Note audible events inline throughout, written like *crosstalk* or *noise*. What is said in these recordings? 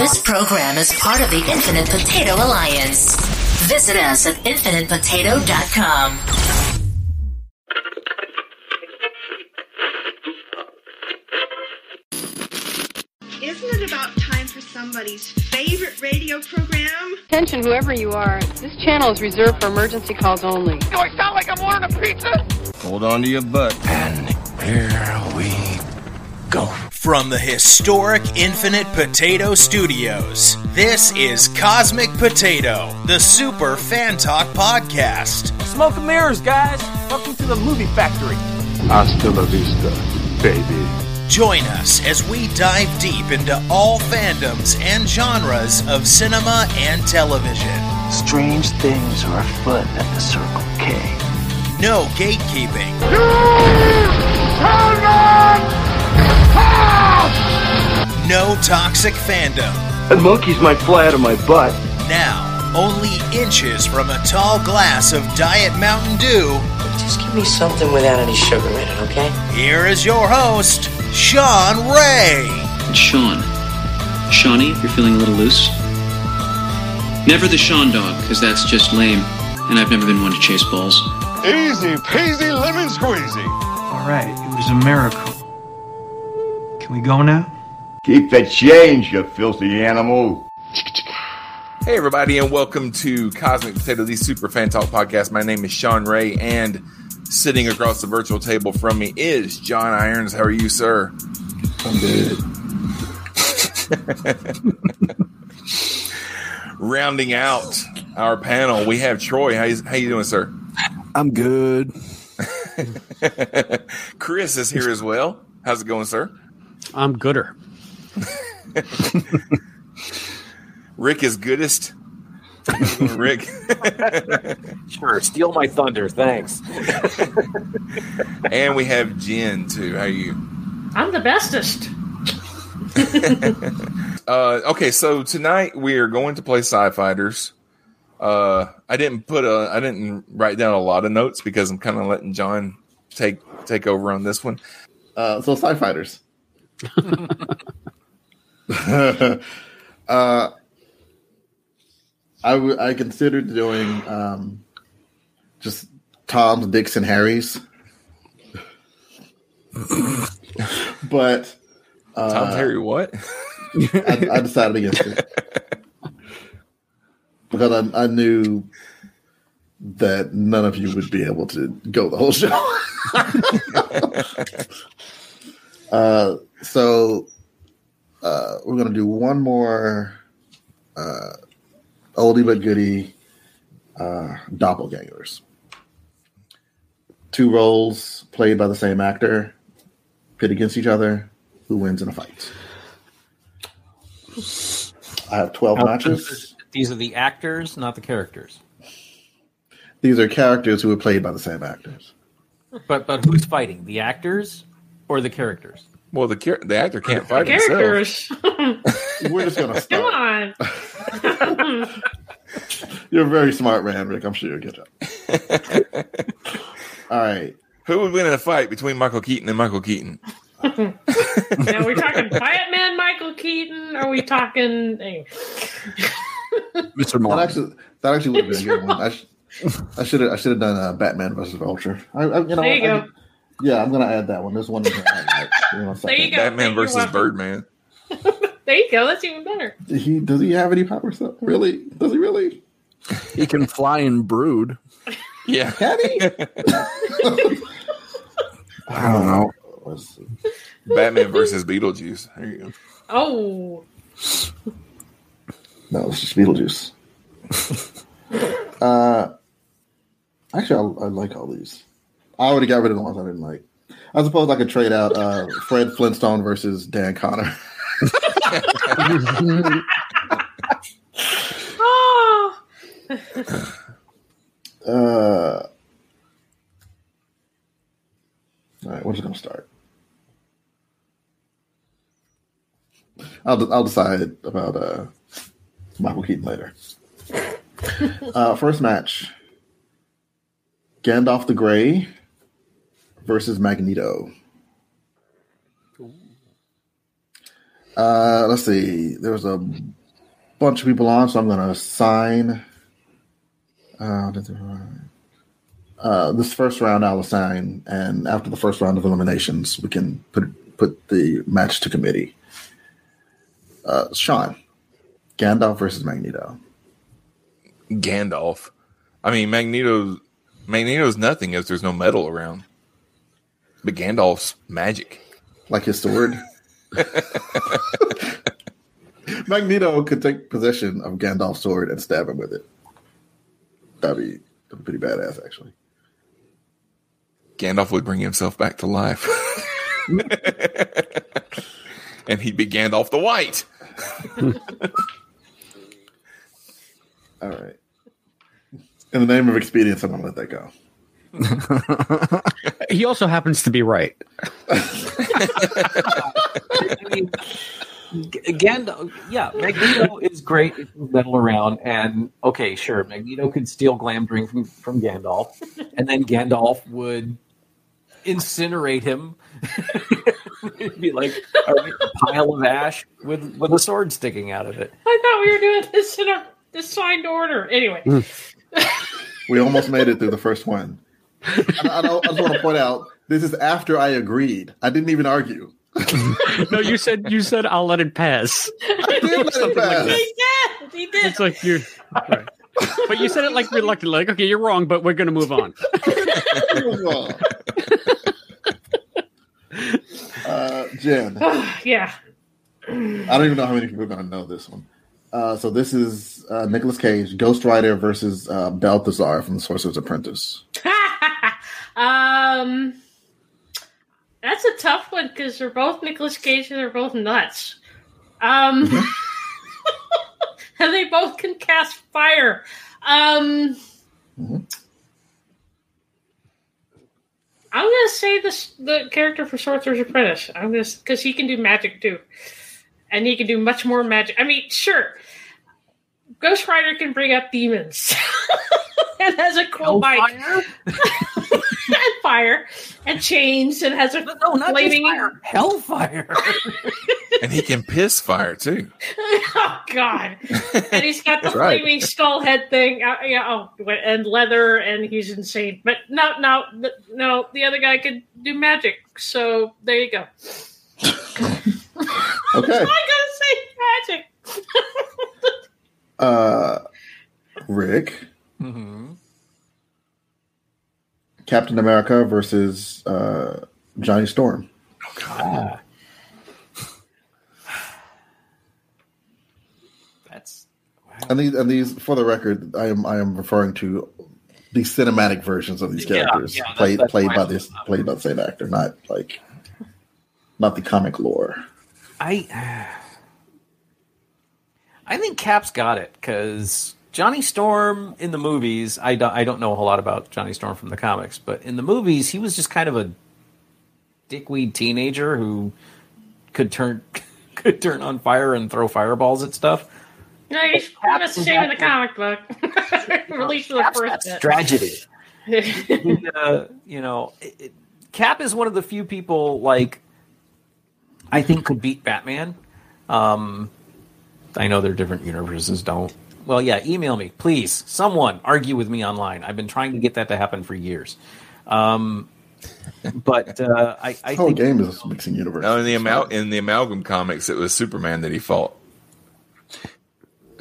This program is part of the Infinite Potato Alliance. Visit us at infinitepotato.com. Isn't it about time for somebody's favorite radio program? Attention, whoever you are. This channel is reserved for emergency calls only. Do I sound like I'm ordering a pizza? Hold on to your butt. And here we go. From the historic Infinite Potato Studios, this is Cosmic Potato, the Super Fan Talk Podcast. Smoke and mirrors, guys. Welcome to the movie factory. Hasta la vista, baby. Join us as we dive deep into all fandoms and genres of cinema and television. Strange things are afoot at the Circle K. No gatekeeping. No toxic fandom. And monkeys might fly out of my butt. Now, only inches from a tall glass of Diet Mountain Dew. Just give me something without any sugar in it, okay? Here is your host, Sean Ray. It's Sean. Shawnee, if you're feeling a little loose. Never the Sean dog, because that's just lame, and I've never been one to chase balls. Easy peasy lemon squeezy. All right, it was a miracle. Can we go now? Keep the change, you filthy animal. Hey, everybody, and welcome to Cosmic Potato, the Super Fan Talk podcast. My name is Sean Ray, and sitting across the virtual table from me is John Irons. How are you, sir? I'm good. *laughs* Rounding out our panel, we have Troy. How you, how you doing, sir? I'm good. *laughs* Chris is here as well. How's it going, sir? I'm gooder. *laughs* Rick is goodest. *laughs* Rick. sure, steal my thunder, thanks. and we have Jen too. How are you? I'm the bestest. *laughs* uh, okay, so tonight we are going to play Sci Fighters. Uh, I didn't put a, I didn't write down a lot of notes because I'm kind of letting John take take over on this one. Uh, so Sci Fighters. *laughs* uh, I, w- I considered doing um, just Tom's, Dicks, and Harry's. *laughs* but uh, Tom's Harry, what? I, I, decided against it because I, I, knew that none of you would be able to go the whole show. *laughs* uh, so uh, we're gonna do one more uh, oldie but goodie uh, doppelgangers. Two roles played by the same actor, pit against each other. Who wins in a fight? I have twelve matches. These are the actors, not the characters. These are characters who are played by the same actors. But but who's fighting? The actors or the characters? Well, the char- the actor can't fight the characters. *laughs* We're just gonna start. *laughs* Come on. *laughs* You're a very smart man, Rick. I'm sure you'll get up. All right. Who would win in a fight between Michael Keaton and Michael Keaton? now, are we talking Batman Michael Keaton? Or are we talking Mr. Marvel? That actually, that actually would be a good one. I, sh- I should have I should have done uh, Batman versus Vulture. I, I, you know, there you I, go. Yeah, I'm gonna add that one. There's one. That you know, there you go. Batman versus Birdman. *laughs* there you go. That's even better. He does he have any powers? Though? Really? Does he really? He can fly and brood. *laughs* Yeah. Can he? *laughs* I don't know. Batman versus Beetlejuice. There you go. Oh. No, it's just Beetlejuice. uh, actually, I, I like all these. I already got rid of the ones I didn't like. I suppose I could trade out uh, Fred Flintstone versus Dan Conner. oh. *laughs* *laughs* uh, all right, we're just gonna start. I'll I'll decide about uh, Michael Keaton later. *laughs* uh, first match: Gandalf the Grey versus Magneto. Uh, let's see. There was a bunch of people on, so I'm going to assign. Uh, this first round, I'll assign, and after the first round of eliminations, we can put put the match to committee. Uh, Sean, Gandalf versus Magneto. Gandalf. I mean, Magneto. Magneto's nothing if there's no metal around. But Gandalf's magic. Like his sword. *laughs* Magneto could take possession of Gandalf's sword and stab him with it. That'd be, that'd be pretty badass, actually. Gandalf would bring himself back to life. *laughs* and he'd be Gandalf the White. *laughs* All right. In the name of expedience, I'm going to let that go. *laughs* he also happens to be right. *laughs* I mean, Gandalf, yeah, Magneto is great if you meddle around, and okay, sure, Magneto could steal Glamdring from from Gandalf, and then Gandalf would incinerate him. *laughs* It'd be like a, a pile of ash with with a sword sticking out of it. I thought we were doing this in a assigned order. Anyway, hmm. We almost made it through the first one. And I, I, don't- I just want to point out this is after I agreed. I didn't even argue. no, you said you said I'll let it pass. I did let it Something like he did. He did. It's like you're right. But you said it like reluctantly, like, okay, you're wrong, but we're gonna move on. *laughs* uh, Jen, *sighs* yeah. I don't even know how many people are going to know this one. Uh, so this is uh, Nicolas Cage, Ghost Rider versus uh, Balthazar from The Sorcerer's Apprentice. Um, that's a tough one because they're both Nicolas Cage and they're both nuts. Um, *laughs* and they both can cast fire. Um, I'm gonna say this the character for Sorcerer's Apprentice. I'm gonna because he can do magic too, and he can do much more magic. I mean, sure, Ghost Rider can bring up demons *laughs* and has a cool bike *laughs* and fire and chains and has a no, not flaming fire. Hellfire. *laughs* And he can piss fire too. oh God! And he's got the right. flaming skull head thing. Uh, yeah, oh, and leather, and he's insane. But no, no, no. The other guy could do magic. So there you go. Okay. I gotta say magic. Uh, Rick, Mm-hmm. Captain America versus uh, Johnny Storm. Oh God. Ah. That's And these, and these, for the record, I am I am referring to the cinematic versions of these characters yeah, that's- played that's played by this played by the same actor, not like not the comic lore. I I think Cap's got it because Johnny Storm in the movies, I don't, I don't know a whole lot about Johnny Storm from the comics, but in the movies, he was just kind of a dickweed teenager who could turn *laughs* could turn on fire and throw fireballs at stuff. No, he's the same in the comic book. At least for the first. Tragedy. He, *laughs* uh, you know, it, it- Cap is one of the few people like I think could beat Batman. Um, I know they're different universes. Don't. Well, yeah. Email me, please. Someone argue with me online. I've been trying to get that to happen for years. Um, but uh, I, I The whole think game is mixing universe. No, in the amal- in the amalgam comics, it was Superman that he fought.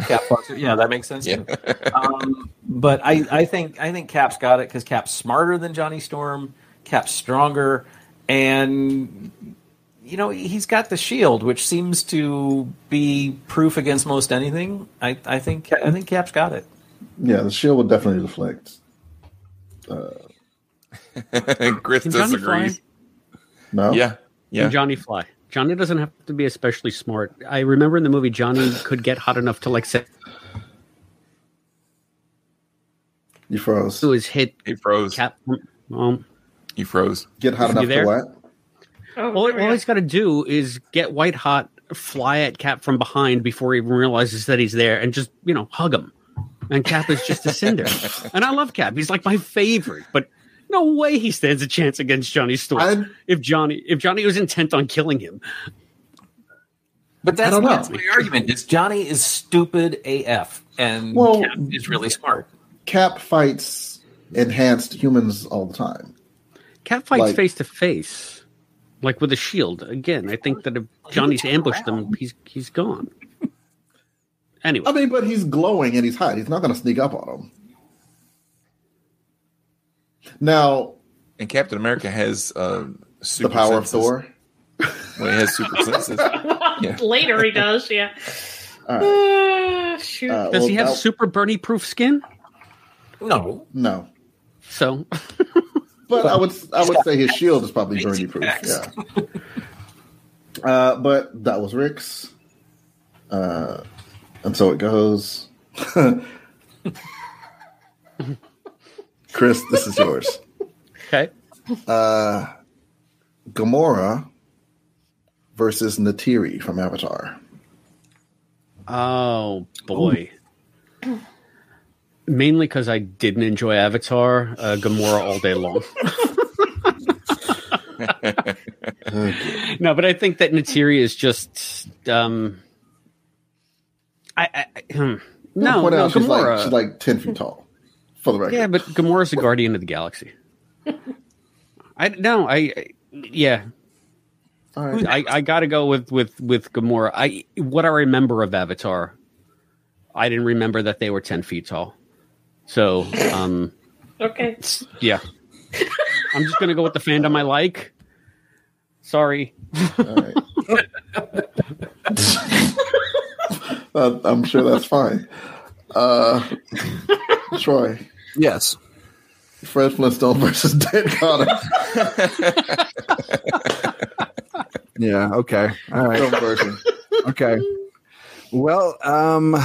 Cap yeah, that makes sense. too. um, but I, I think I think Cap's got it because Cap's smarter than Johnny Storm. Cap's stronger, and you know he's got the shield, which seems to be proof against most anything. I, I think I think Cap's got it. Yeah, the shield would definitely deflect. Uh, *laughs* Chris Can Johnny disagrees. no, Yeah, yeah. Can Johnny fly? Johnny doesn't have to be especially smart. I remember in the movie Johnny *laughs* could get hot enough to like set you froze. to his hit. He froze. Cap. Um, He froze. Get hot You enough to what? Oh, all, all he's got to do is get white hot, fly at Cap from behind before he even realizes that he's there, and just you know hug him. And Cap is just a cinder. *laughs* and I love Cap. He's like my favorite, but no way he stands a chance against Johnny Storm. I'd- if Johnny if Johnny was intent on killing him, But that's, don't that's my argument. Is Johnny is stupid AF and Well- Cap is really smart. Cap fights enhanced humans all the time. Cat fights face to face, like with a shield. Again, I think that if Johnny's ambushed him, he's he's gone. Anyway, I mean, but he's glowing and he's hot. He's not going to sneak up on him. Now, And Captain America has uh, the super power of. Thor. Well, he has super senses. *laughs* Yeah. Later he does, yeah. All right. Uh, shoot. Uh, does he have that- super Bernie proof skin? No. No, So *laughs* but I would I would say his shield is probably journey proof. Yeah. Uh, but that was Rick's, uh, and so it goes. *laughs* Chris, this is yours. okay, Uh, Gamora versus Neytiri from Avatar. oh boy. Mainly because I didn't enjoy Avatar, uh, Gamora all day long. *laughs* no, but I think that Neytiri is just. Um, I, I, I- hmm. no, point no, out she's Gamora. like she's like ten feet tall. For the record, yeah, but Gamora's the *laughs* guardian of the galaxy. I no, I, I yeah, All right. I, I got to go with with with Gamora. I what I remember of Avatar, I didn't remember that they were ten feet tall. So, um, Okay. yeah, I'm just gonna go with the fandom I like. Sorry. All right. Uh, *laughs* *laughs* I'm sure that's fine. Uh, Troy, Yes. Fred Flintstone versus *laughs* Dan Conner. Yeah. Okay. All right. Film version. Okay. Well, um,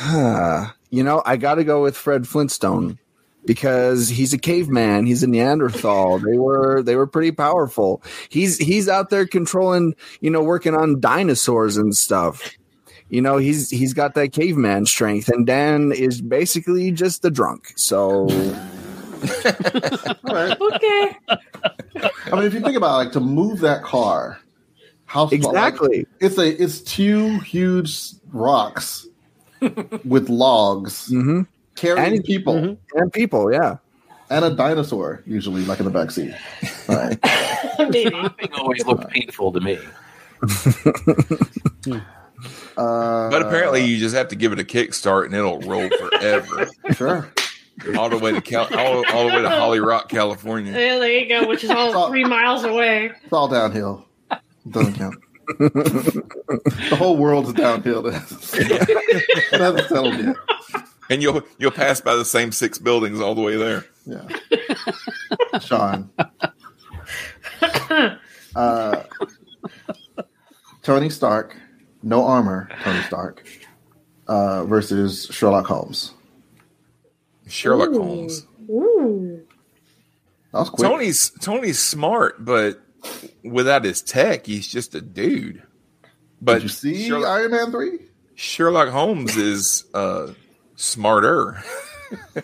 *sighs* you know, I got to go with Fred Flintstone because he's a caveman. He's a Neanderthal. They were they were pretty powerful. He's he's out there controlling, you know, working on dinosaurs and stuff. You know, he's he's got that caveman strength, and Dan is basically just a drunk. So All right. *laughs* Okay. I mean, if you think about it, like to move that car, how Exactly. like, it's a it's two huge rocks with logs Mhm. carrying And- people and people, yeah. and a dinosaur usually like in the back seat. All right. *laughs* Maybe. Always looked painful to me. Uh, But apparently, you just have to give it a kickstart and it'll roll forever. *laughs* sure. all the way to Cal- all, all the way to Holly Rock, California. Yeah, there you go, which is all three miles away. It's all downhill. Doesn't count. *laughs* the whole world's downhill. It hasn't settled yet. And you'll you'll pass by the same six buildings all the way there. Yeah. Sean. Uh, Tony Stark, no armor, Tony Stark, uh, versus Sherlock Holmes. Sherlock Ooh. Holmes. Ooh. That was quick. Tony's Tony's smart, but without his tech, he's just a dude. But Did you see Sherlock, Iron Man 3? Sherlock Holmes is uh, smarter. *laughs*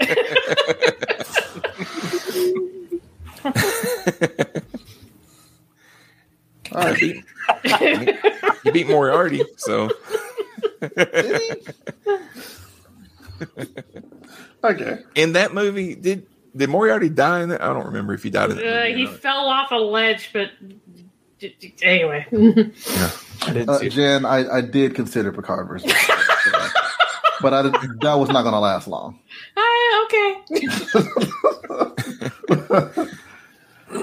All right. he beat Moriarty, so *laughs* Okay. in that movie, did did Moriarty die in it? I don't remember if he died in that Uh, he or fell off a ledge, but d- d- anyway. *laughs* I didn't Uh, see Jen, I, I did consider Picard versus. *laughs* but I that was not going to last long. Ah, okay. *laughs*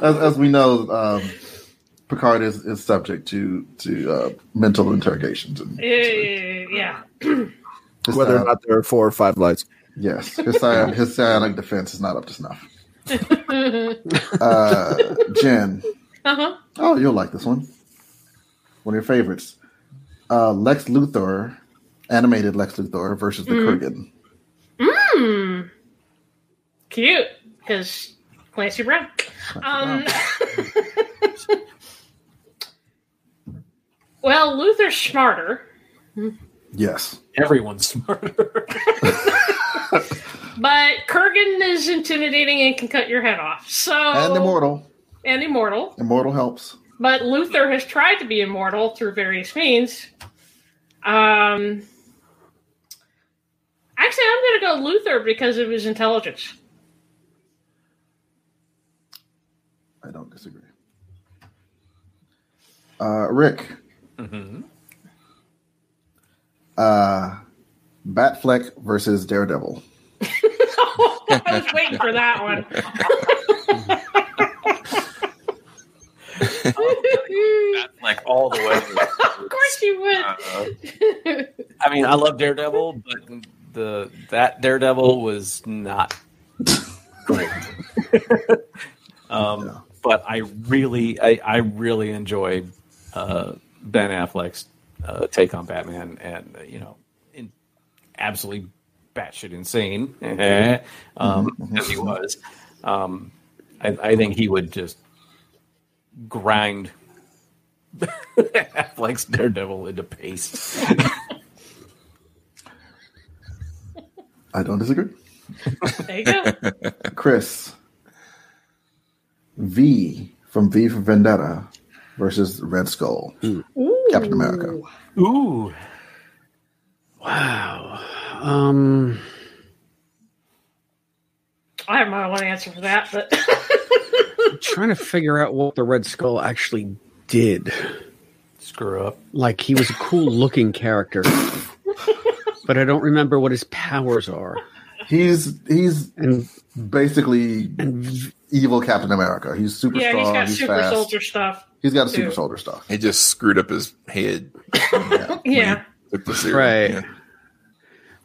As, as we know, um, Picard is, is subject to to uh, mental interrogations. And Uh, yeah. *clears throat* his whether or not there are four or five lights. Yes, his, psion- *laughs* his psionic defense is not up to snuff. *laughs* Uh, Jen, uh-huh. oh, you'll like this one. One of your favorites. Uh, Lex Luthor, animated Lex Luthor versus the Kurgan. Mmm. Cute, because Clancy Brown. Um, *laughs* well, Luthor's smarter, Yes. Everyone's smarter. But Kurgan is intimidating and can cut your head off. So And immortal. and immortal. Immortal helps. but Luthor has tried to be immortal through various means. Um, actually, I'm going to go Luthor because of his intelligence. I don't disagree. Uh, Rick. Mm-hmm. Uh, Batfleck versus Daredevil. *laughs* I was waiting for that one. like all the way. *laughs* of course you would. I mean, I love Daredevil, but the that Daredevil was not great. *laughs* um, But I really, I, I really enjoyed uh, Ben Affleck's uh, take on Batman, and uh, you know, in absolutely batshit insane *laughs* um, as he was. Um, I, I think he would just grind *laughs* Affleck's Daredevil into paste. I don't disagree. There you go. *laughs* Chris. V from V for Vendetta versus Red Skull. Captain America. Ooh. Wow. Um, I have my own answer for that, but I'm *laughs* trying to figure out what the Red Skull actually did. Screw up. Like he was a cool looking character, *laughs* but I don't remember what his powers are. He's he's and basically evil Captain America. He's super yeah, strong. he's got he's super fast. soldier stuff. He's got a too. super soldier stuff. He just screwed up his head. *laughs* Yeah. Took the serum. Right. Yeah.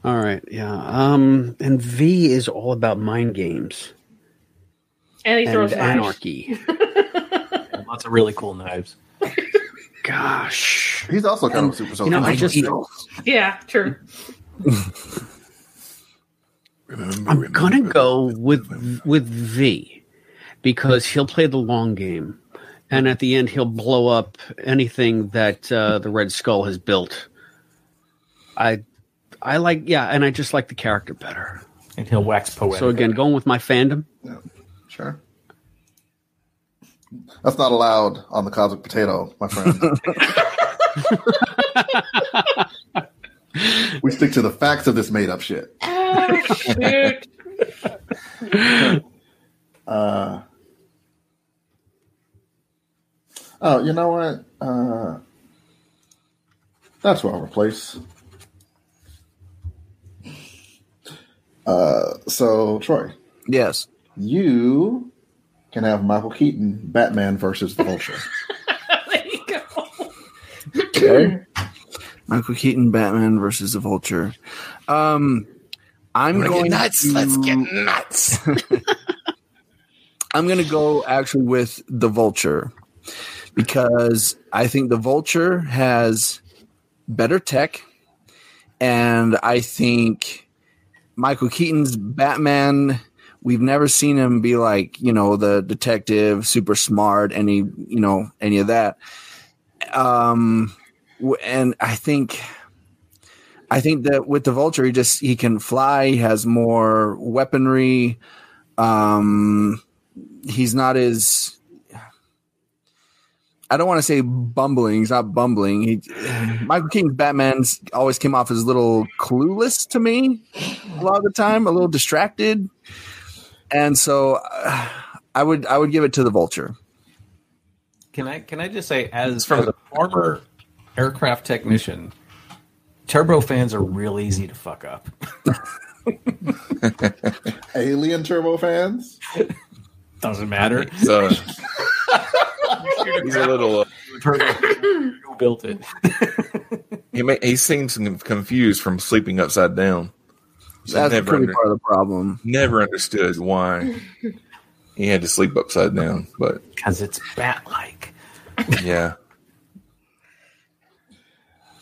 All right. Yeah. Um, and V is all about mind games And he throws and knives. anarchy. *laughs* Lots of really cool knives. Gosh. He's also kind of a super You know, I just Yeah, true. I'm gonna go with with V because he'll play the long game, and at the end he'll blow up anything that uh, the Red Skull has built. I I like yeah, and I just like the character better. And he'll wax poetic. So again, going with my fandom. Yeah, sure. That's not allowed on the Cosmic Potato, my friend. *laughs* we stick to the facts of this made up shit. *laughs* Oh, shoot. Uh, oh, you know what? Uh, that's what I'll replace. Uh, so, Troy. Yes. You can have Michael Keaton, Batman versus the Vulture. *laughs* there you go. Okay. Michael Keaton, Batman versus the Vulture. Um, I'm Wanna get going nuts? to- Let's get nuts. *laughs* I'm going to go actually with the Vulture because I think the Vulture has better tech, and I think Michael Keaton's Batman. We've never seen him be like you know the detective, super smart, any you know any of that. Um, and I think. I think that with the vulture, he just he can fly. He has more weaponry. Um, he's not as I don't want to say bumbling. He's not bumbling. He, Michael Keaton's Batman's always came off as a little clueless to me a lot of the time, a little distracted, and so uh, I would I would give it to the Vulture. Can I can I just say, as as a former aircraft technician, turbo fans are real easy to fuck up. *laughs* Alien Turbo fans? Doesn't matter. So he's a little. Uh, Who *laughs* built it? *laughs* he may, he seems confused from sleeping upside down. So That's never pretty under- part of the problem. never understood why he had to sleep upside down, but because it's bat like. Yeah.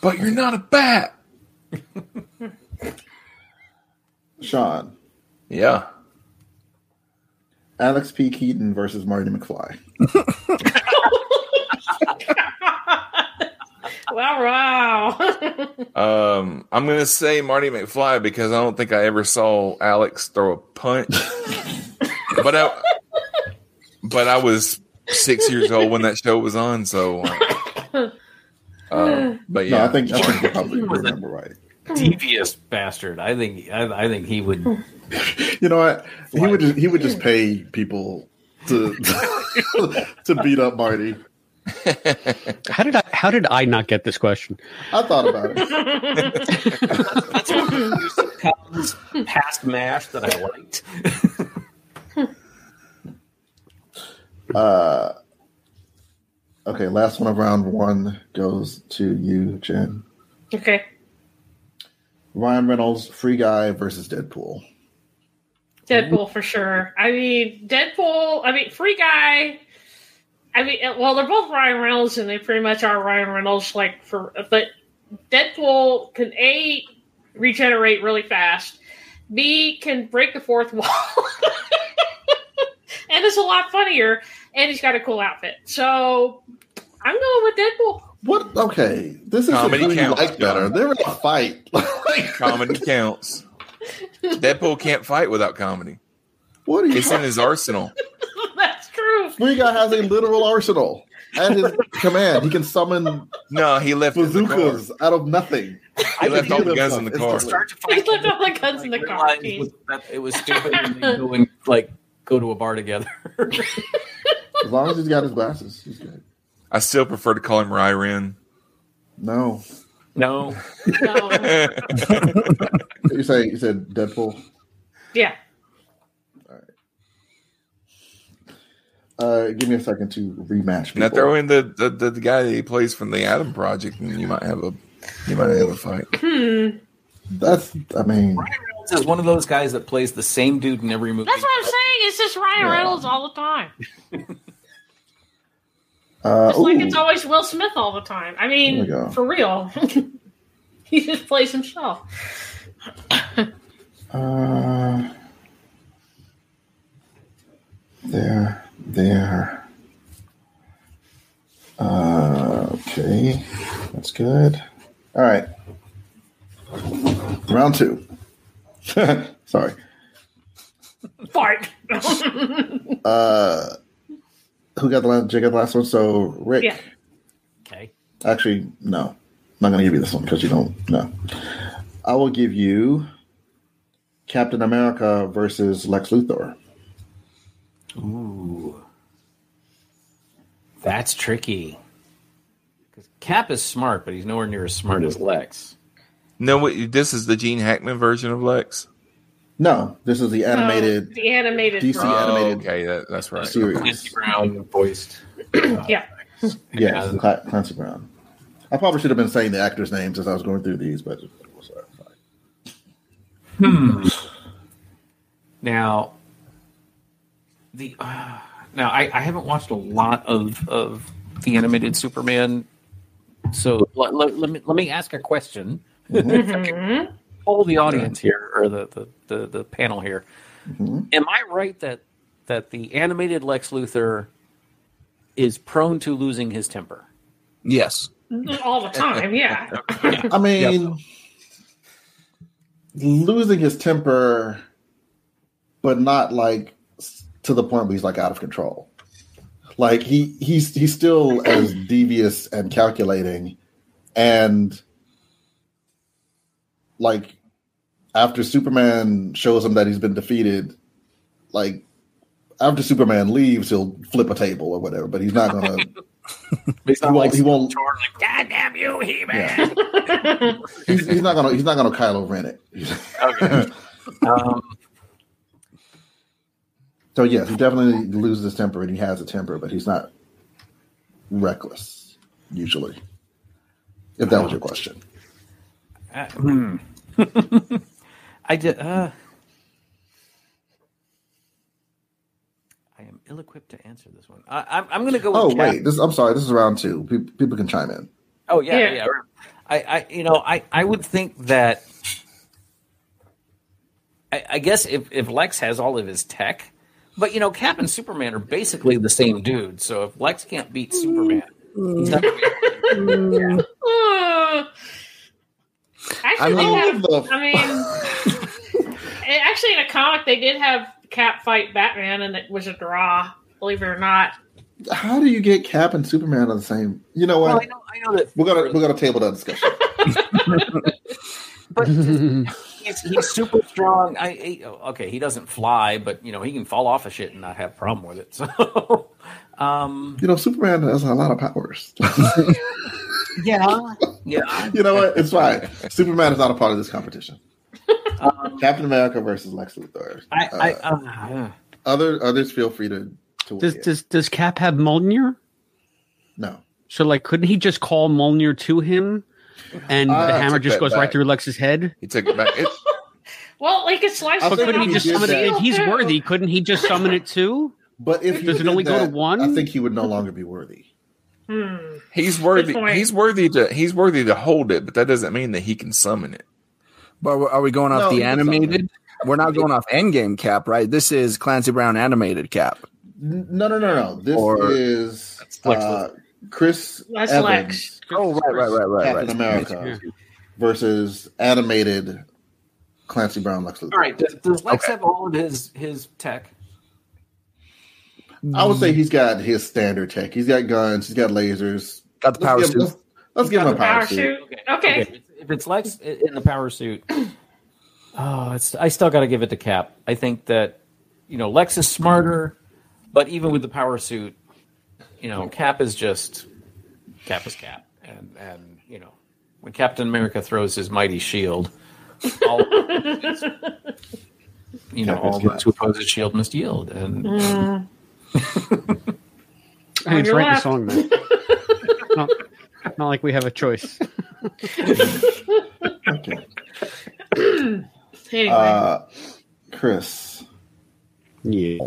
But you're not a bat. Sean. Yeah. Alex P. Keaton versus Marty McFly. *laughs* Wow, wow. *laughs* Um, I'm gonna say Marty McFly because I don't think I ever saw Alex throw a punch. *laughs* but I, but I was six years old when that show was on. So, uh, uh, but yeah, No, I think I think you probably remember right. Devious bastard. I think. I, I think he would. *laughs* You know what? He would just he would just pay people to *laughs* to beat up Marty. How did I? How did I not get this question? I thought about it. *laughs* That's one of Colin's past mash that I liked. Uh, okay, last one of round one goes to you, Jen. Okay. Ryan Reynolds, Free Guy versus Deadpool. Deadpool for sure. I mean, Deadpool. I mean, Free Guy. I mean, uh, well, they're both Ryan Reynolds, and they pretty much are Ryan Reynolds. Like for, but Deadpool can a regenerate really fast. B can break the fourth wall, *laughs* and it's a lot funnier. And he's got a cool outfit. So I'm going with Deadpool. What? Okay, this is Comedy who you counts, like better. They're in a fight. *laughs* comedy counts. Deadpool can't fight without comedy. What are you? It's in his arsenal. *laughs* That's true. Free Guy has a literal arsenal at his command. He can summon No, he left it in the car. bazookas out of nothing. *laughs* He left all the guns in the car. just- He left all the guns in the car. realized was it was stupid and go and like go to a bar together. *laughs* As long as he's got his glasses, he's good. I still prefer to call him Ryren. No, no. No. you say you said Deadpool. Yeah. All right. Uh, give me a second to rematch. Now throw in the, the, the, the guy that he plays from the Adam Project, and you might have a you might have a fight. Hmm. That's. I mean, Reynolds is one of those guys that plays the same dude in every movie. That's what I'm saying. It's just Ryan Yeah. Reynolds all the time. *laughs* uh, It's like it's always Will Smith all the time. I mean, for real. *laughs* he just plays himself. *coughs* uh, there, there. Uh, okay, that's good. All right, round two. *laughs* Sorry. Fart. *laughs* Uh, who got the last? Jay got the last one. So Rick. yeah. Okay. Actually, no. I'm not going to give you this one because you don't know. I will give you Captain America versus Lex Luthor. Ooh. That's tricky. Because Cap is smart, but he's nowhere near as smart as Lex. No, wait, this is the Gene Hackman version of Lex. No, this is the animated No, the animated. DC version. animated okay, that, that's right. series. Clancy Brown voiced. Yeah. Yes, Cla- Clancy Brown. I probably should have been saying the actors' names as I was going through these, but Hmm. Now, the uh, now I, I haven't watched a lot of of the animated Superman, so let, let, let me let me ask a question. Mhm. Poll the audience here or the the, the, the panel here. Mm-hmm. Am I right that that the animated Lex Luthor is prone to losing his temper? Yes. All the time, yeah. *laughs* I mean, losing his temper, but not like to the point where he's like out of control. Like he he's he's still as devious and calculating, and like after Superman shows him that he's been defeated, like after Superman leaves, he'll flip a table or whatever. But he's not gonna. He's he not won't. like He won't. like, God damn you, He Man. He's, he's not gonna. He's not gonna Kylo Ren it. Okay. *laughs* Um, So yes, he definitely loses his temper, and he has a temper, but he's not reckless usually. If that was your question, Uh, hmm. *laughs* I did. Uh, I am ill-equipped to answer this one. I, I'm, I'm going to go. With oh Cap. wait, this I'm sorry, this is round two. Pe- People can chime in. Oh yeah, Yeah. yeah. I, I, you know, I, I would think that. I, I guess if, if Lex has all of his tech, but you know, Cap and Superman are basically the same dude. So if Lex can't beat Superman, he's not. Gonna *laughs* actually, I they mean, have, the- I mean, actually, in a comic, they did have Cap fight Batman, and it was a draw. Believe it or not, How do you get Cap and Superman on the same? You know what? Well, I know, I know that we're gonna we're gonna table that discussion. *laughs* *laughs* but he's, he's super strong. I, I okay, he doesn't fly, but you know he can fall off a shit and not have a problem with it. *laughs* So, um, You know, Superman has a lot of powers. yeah, yeah. you know what? It's fine. Superman is not a part of this competition. *laughs* Captain America versus Lex Luthor. I, I Uh, uh, yeah. other others feel free to to Does weigh in. does does Cap have Mjolnir? No. So like, couldn't he just call Mjolnir to him, and I the hammer just that goes right through Lex's head? He took it back. It, *laughs* Well, like it's slice. But couldn't he he just did summon it? If he's worthy, couldn't he just summon it too? But if he Does it did only go to one? I think he would no longer be worthy. Hmm. he's worthy. He's worthy to. He's worthy to hold it, but that doesn't mean that he can summon it. But are we going off No, the he can summon animated? We're not going off Endgame Cap, right? This is Clancy Brown animated Cap. No, no, no, no. This Or- is uh, Chris That's Evans, Lex. Oh, right, right, right, right, Captain right. America versus animated Clancy Brown Lex Luthor. All right. Does, does Lex Okay. have all of his his tech? I would say he's got his standard tech. He's got guns. He's got lasers. Got the power let's give, suit. let's, let's give him a power, Power suit. suit. Okay. If it's, if it's Lex in the power suit, *clears throat* oh, it's I still got to give it to Cap. I think that you know Lex is smarter, but even with the power suit, you know Cap is just Cap is Cap, and and you know when Captain America throws his mighty shield, all you know all Cap. those who oppose his shield must yield, and Mm. I mean, your write the song, man. *laughs* not, not like we have a choice. *laughs* Okay. *clears throat* Anyway, Uh, Chris, Yeah.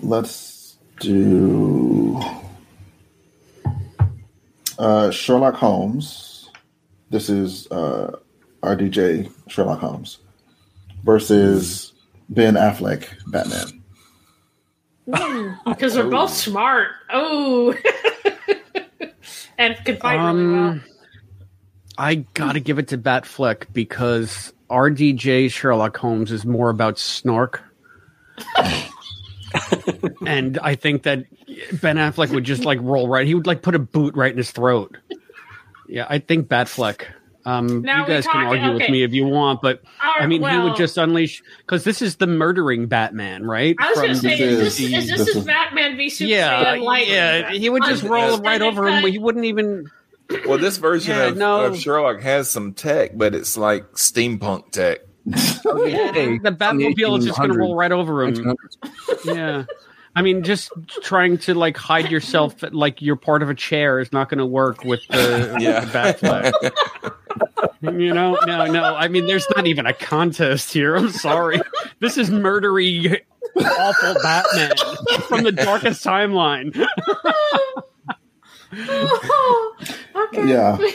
let's do uh, Sherlock Holmes. This is uh, RDJ Sherlock Holmes versus Ben Affleck Batman. because they're both smart. Oh, *laughs* and can fight really well. Um, I gotta give it to Batfleck because RDJ Sherlock Holmes is more about snark. *laughs* and I think that Ben Affleck would just like roll right. He would like put a boot right in his throat. Yeah, I think Batfleck. Um, Now you guys can talking- argue with me if you want, but All I right, mean, he would just unleash because this is the murdering Batman, right? I was going to From say, the- is this, is this this is is- Batman v Superman? yeah, like, yeah. He would just roll right over him. He wouldn't even. Well, this version Yeah, of, no. of Sherlock has some tech, but it's like steampunk tech. *laughs* Hey, the Batmobile is just going to roll right over him. yeah. I mean, just trying to like hide yourself, like you're part of a chair, is not going to work with the, Yeah. with the Batfleck. *laughs* you know, no, no. I mean, there's not even a contest here. I'm sorry. This is murdery, awful Batman from the darkest timeline. *laughs* okay. Yeah. *laughs*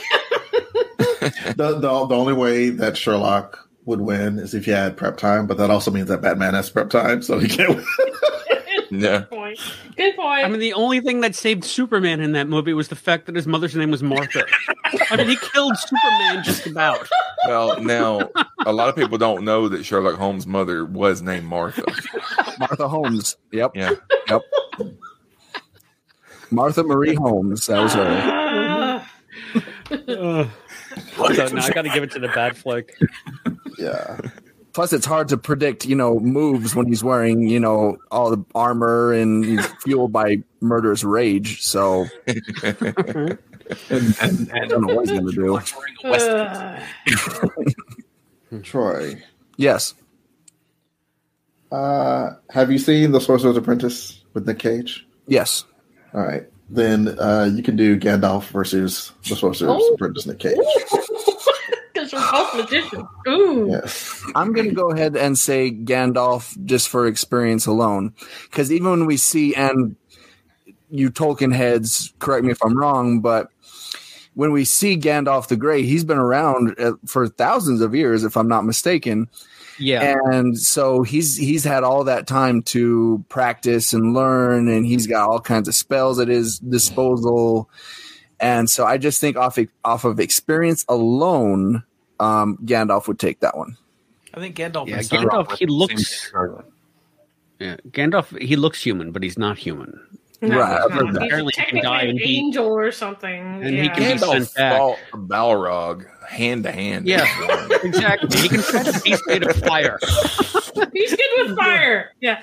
the, the the only way that Sherlock would win is if he had prep time, but that also means that Batman has prep time, so he can't win. Yeah. Good point. Good point. I mean, the only thing that saved Superman in that movie was the fact that his mother's name was Martha. I mean, he killed Superman just about. Well, now a lot of people don't know that Sherlock Holmes' mother was named Martha. Martha Holmes. Yep. Yeah. Yep. Martha Marie Holmes. That was her. *laughs* Ah. so now I got to give it to the Batfleck. Yeah. Plus, it's hard to predict, you know, moves when he's wearing, you know, all the armor and he's *laughs* fueled by murderous rage. So *laughs* and, and, I don't know what he's going to do. Uh, *laughs* Troy, Yes. uh, have you seen The Sorcerer's Apprentice with Nick Cage? Yes. All right. Then uh, you can do Gandalf versus The Sorcerer's Oh. Apprentice Nick Cage. Because we're both magicians. Ooh. Yes. I'm going to go ahead and say Gandalf just for experience alone. Because even when we see, and you Tolkien heads, correct me if I'm wrong, but when we see Gandalf the Grey, he's been around uh, for thousands of years, if I'm not mistaken. Yeah. And so he's he's had all that time to practice and learn, and he's got all kinds of spells at his disposal. And so I just think off off of experience alone, um, Gandalf would take that one. I think Gandalf. Yeah, Gandalf, he looks- Yeah, Gandalf, he looks human, but he's not human. No, Right, he's I've not. that. He's he can technically die an and he- angel or something. and he yeah. can be sent back. fought Balrog hand to hand. Yeah, *laughs* exactly. He can fight a beast made of fire. *laughs* He's good with fire. Yeah.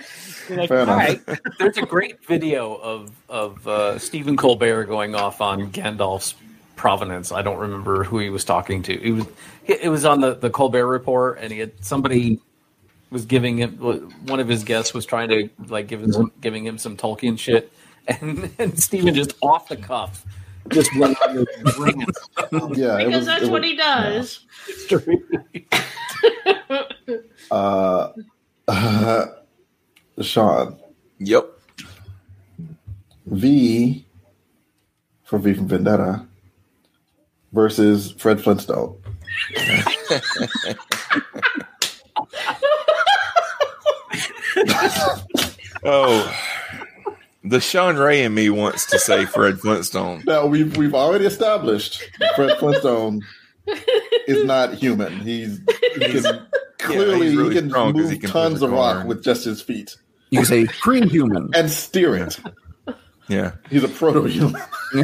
Like, Fair all enough. right. There's a great video of of uh, Stephen Colbert going off on Gandalf's provenance. I don't remember who he was talking to. It was it was on the, the Colbert Report, and he had somebody was giving him one of his guests was trying to like give him some, giving him some Tolkien shit, *laughs* and, and Stephen just off the cuff just went on the ring. *laughs* Yeah, it Because was- that's it what he does. *laughs* Uh, Sean. Yep. V for V from Vendetta versus Fred Flintstone. *laughs* Oh, the Sean Ray in me wants to say Fred Flintstone. Now we've we've already established Fred Flintstone is not human. He's he can clearly he's really he can move he can tons of rock with just his feet You say pre-human. and steer it. Yeah, He's a proto-human. *laughs*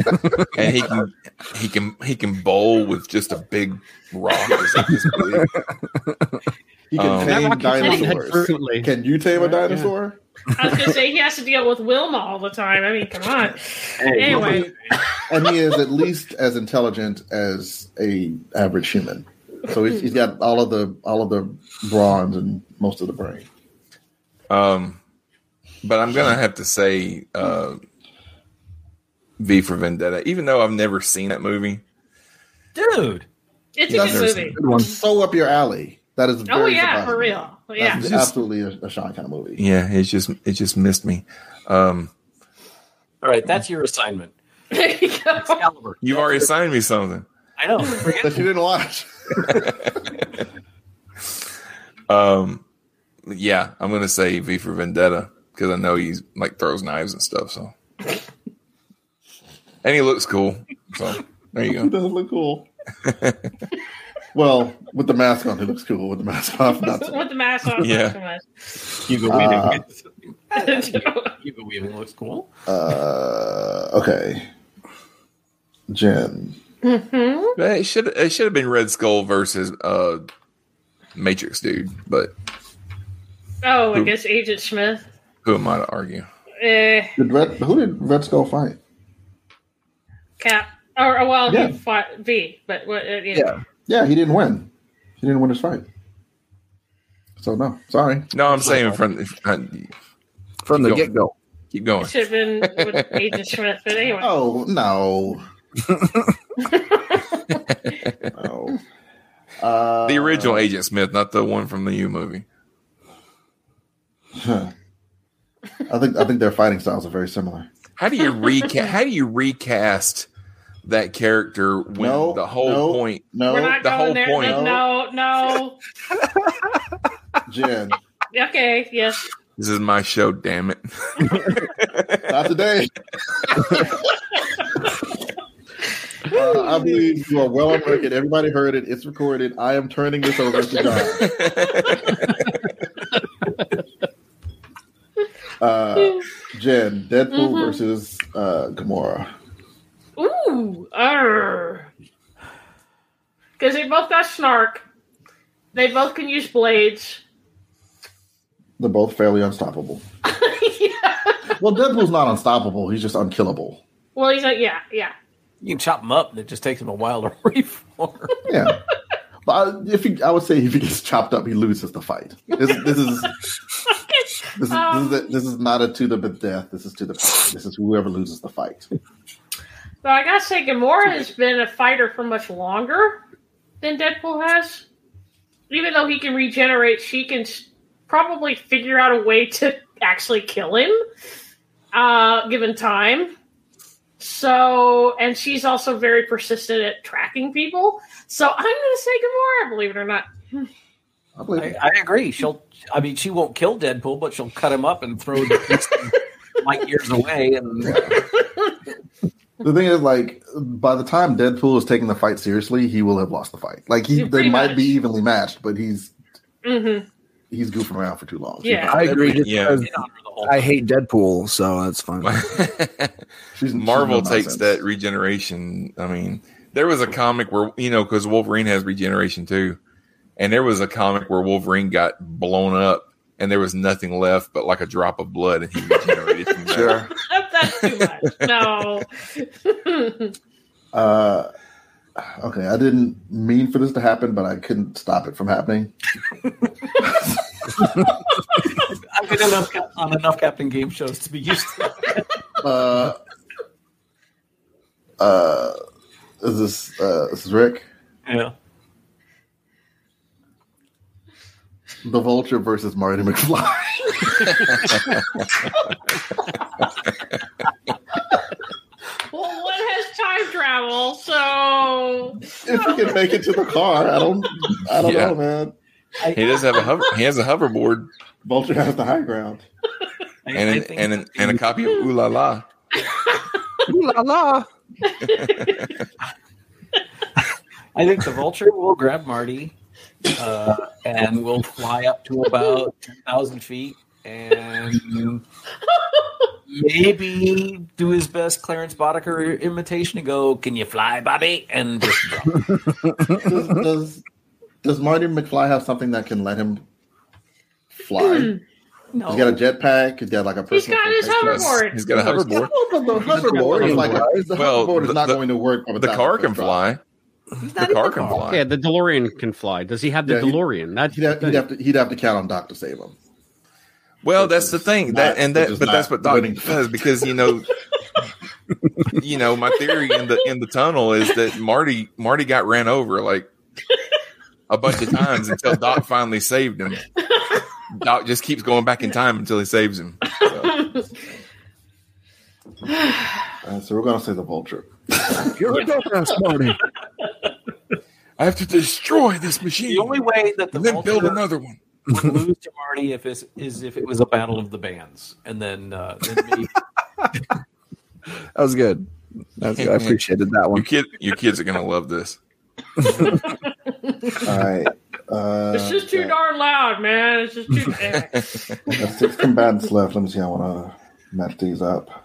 and he can he can he can bowl with just a big rock. Like. He can Um, tame rock can tame dinosaurs. Can you tame a dinosaur? I was going to say he has to deal with Wilma all the time. I mean, come on. Anyway, and he is at least as intelligent as a average human. So he's, he's got all of the all of the bronze and most of the brain. Um, but I'm gonna have to say uh, V for Vendetta, even though I've never seen that movie. Dude, it's a That's good movie. It's so up your alley. That is Oh, very yeah, surprising. for real. Yeah. That's absolutely a, a Sean kind of movie. Yeah, it's just it just missed me. Um, all right, that's your assignment. *laughs* There you go. You've already assigned me something. I know. *laughs* That you didn't watch. *laughs* Um, yeah, I'm gonna say V for Vendetta because I know he's like throws knives and stuff. So, and he looks cool. So there you *laughs* He go. does look cool. *laughs* well, with the mask on, he looks cool. With the mask off, not so. *laughs* With the mask on. Yeah. not Hugo Uh, Weaving. so. Hugo Weaving looks cool. Uh, okay. Jen. mm-hmm. It should it should have been Red Skull versus uh Matrix dude, but Oh, I guess Agent Smith. who am I to argue? Eh, Did Red, who did Red Skull fight? Cap. Or, or well, Yeah. he fought V, but what? Uh, yeah. Yeah. Yeah, he didn't win. He didn't win his fight. So no, sorry. No, I'm saying from From the Keep going. get go. keep going. It should have been with Agent *laughs* Smith, but anyway. Oh no. *laughs* no. Uh, The original Agent Smith, not the one from the U movie. I think I think their fighting styles are very similar. How do you recast? how do you recast that character when No, the whole no, point? No, We're not the going whole there. point- No, no. *laughs* Jen, Okay, yes. This is my show. Damn it! *laughs* not today. *laughs* Uh, I believe you are well on record. Everybody heard it. It's recorded. I am turning this over to John. Uh, Jen, Deadpool Mhm. versus uh, Gamora. Ooh, arr. Because they both got snark. They both can use blades. They're both fairly unstoppable. *laughs* yeah. Well, Deadpool's not unstoppable. He's just unkillable. Well, he's like, yeah, yeah. You can chop him up, and it just takes him a while to *laughs* reform. Yeah. But I- if he, I would say if he gets chopped up, he loses the fight. This, this is this is, Um, this, is this is not a to the death. This is to the this is whoever loses the fight. But I gotta say, Gamora has been a fighter for much longer than Deadpool has. Even though he can regenerate, she can probably figure out a way to actually kill him, uh, given time. So, and she's also very persistent at tracking people. So I'm gonna say Gamora, believe it or not. I believe I. I agree. She'll. I mean, she won't kill Deadpool, but she'll cut him up and throw the beast *laughs* light years away. And *laughs* The thing is, like, by the time Deadpool is taking the fight seriously, he will have lost the fight. Like, he they pretty might much. be evenly matched, but he's hmm he's goofing around for too long. Yeah. I agree. Just Yeah. because in on her the I hate Deadpool, so that's fine. *laughs* Marvel no takes nonsense. that regeneration. I mean, there was a comic where you know because Wolverine has regeneration too, and there was a comic where Wolverine got blown up and there was nothing left but like a drop of blood, and he regenerated from that. Sure. *laughs* That's *laughs* too much. No. *laughs* Uh, okay, I didn't mean for this to happen, but I couldn't stop it from happening. *laughs* I've been enough cap- on enough Captain Game shows to be used to that. Uh, uh, is this uh, this is Rick? Yeah. The Vulture versus Marty McFly. *laughs* well, one has time travel, so if you can make it to the car, I don't, I don't Yeah. know, man. He does have a hover. He has a hoverboard Vulture has the high ground. and an, and an, and a copy of Ooh La La. Ooh la la. *laughs* I think the vulture will grab Marty uh, and will fly up to about 10,000 feet and maybe do his best Clarence Boddicker imitation and go, Can you fly, Bobby? And just does, does does Marty McFly have something that can let him fly? No. He's got a jetpack. He's got like a he's personal. got his hoverboard. He's got a hoverboard. Well, but the hoverboard is like a, the hoverboard is the- not the- going to work. The time car it's can dropped. fly. The car can fly. Yeah, the DeLorean can fly. Does he have the Yeah, he- DeLorean? That's He'd have, he'd have to he'd have to count on Doc to save him. Well, that's the thing. not- That and which that, is but that's what Doc winning. does because you know, *laughs* you know, my theory in the in the tunnel is that Marty Marty got ran over like a bunch of times until Doc finally saved him. Doc just keeps going back in time until he saves him. Uh, so we're going to say the Vulture. You're a dumbass, Marty. I have to destroy this machine. The only way that the then build another one. would lose to Marty if it's, is if it was a battle of the bands. And then, uh, then maybe *laughs* That was good. That's good. I appreciated that You one. kid, you kids are gonna love this. *laughs* All right. Uh, it's just too darn loud, man. It's just too. *laughs* I've six combatants left. Let me see. I want to match these up.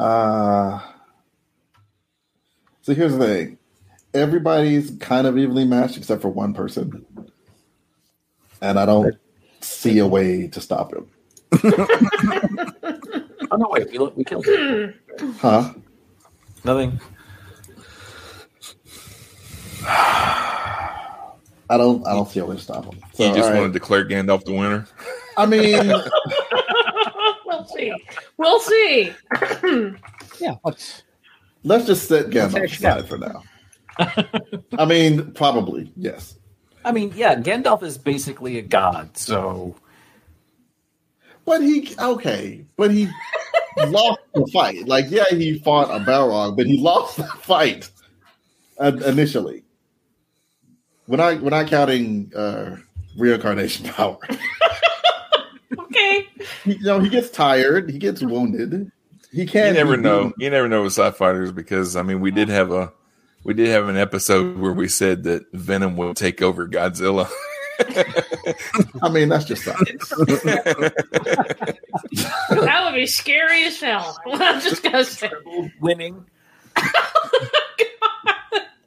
Uh, so here's the thing everybody's kind of evenly matched except for one person. And I don't see a way to stop him. *laughs* oh no, wait, we, we killed him. Huh? Nothing. *sighs* I don't. I don't see a way to stop him. So, you just all right. want to declare Gandalf the winner. I mean, *laughs* we'll see. We'll see. *clears throat* yeah. Let's let's just set Gandalf Okay, aside for now. I mean, probably yes. I mean, yeah, Gandalf is basically a god, so But he okay, but he *laughs* lost the fight. Like, yeah, he fought a Balrog, but he lost the fight uh, initially. When I when we're counting uh, reincarnation *laughs* power. Okay. He, you know, he gets tired, he gets wounded. He can't. You never be know. beaten. You never know with sci fighters because I mean we did have a we did have an episode where we said that Venom will take over Godzilla. I mean, that's just science. *laughs* That would be scary as hell. *laughs* I'm just gonna say. winning. *laughs*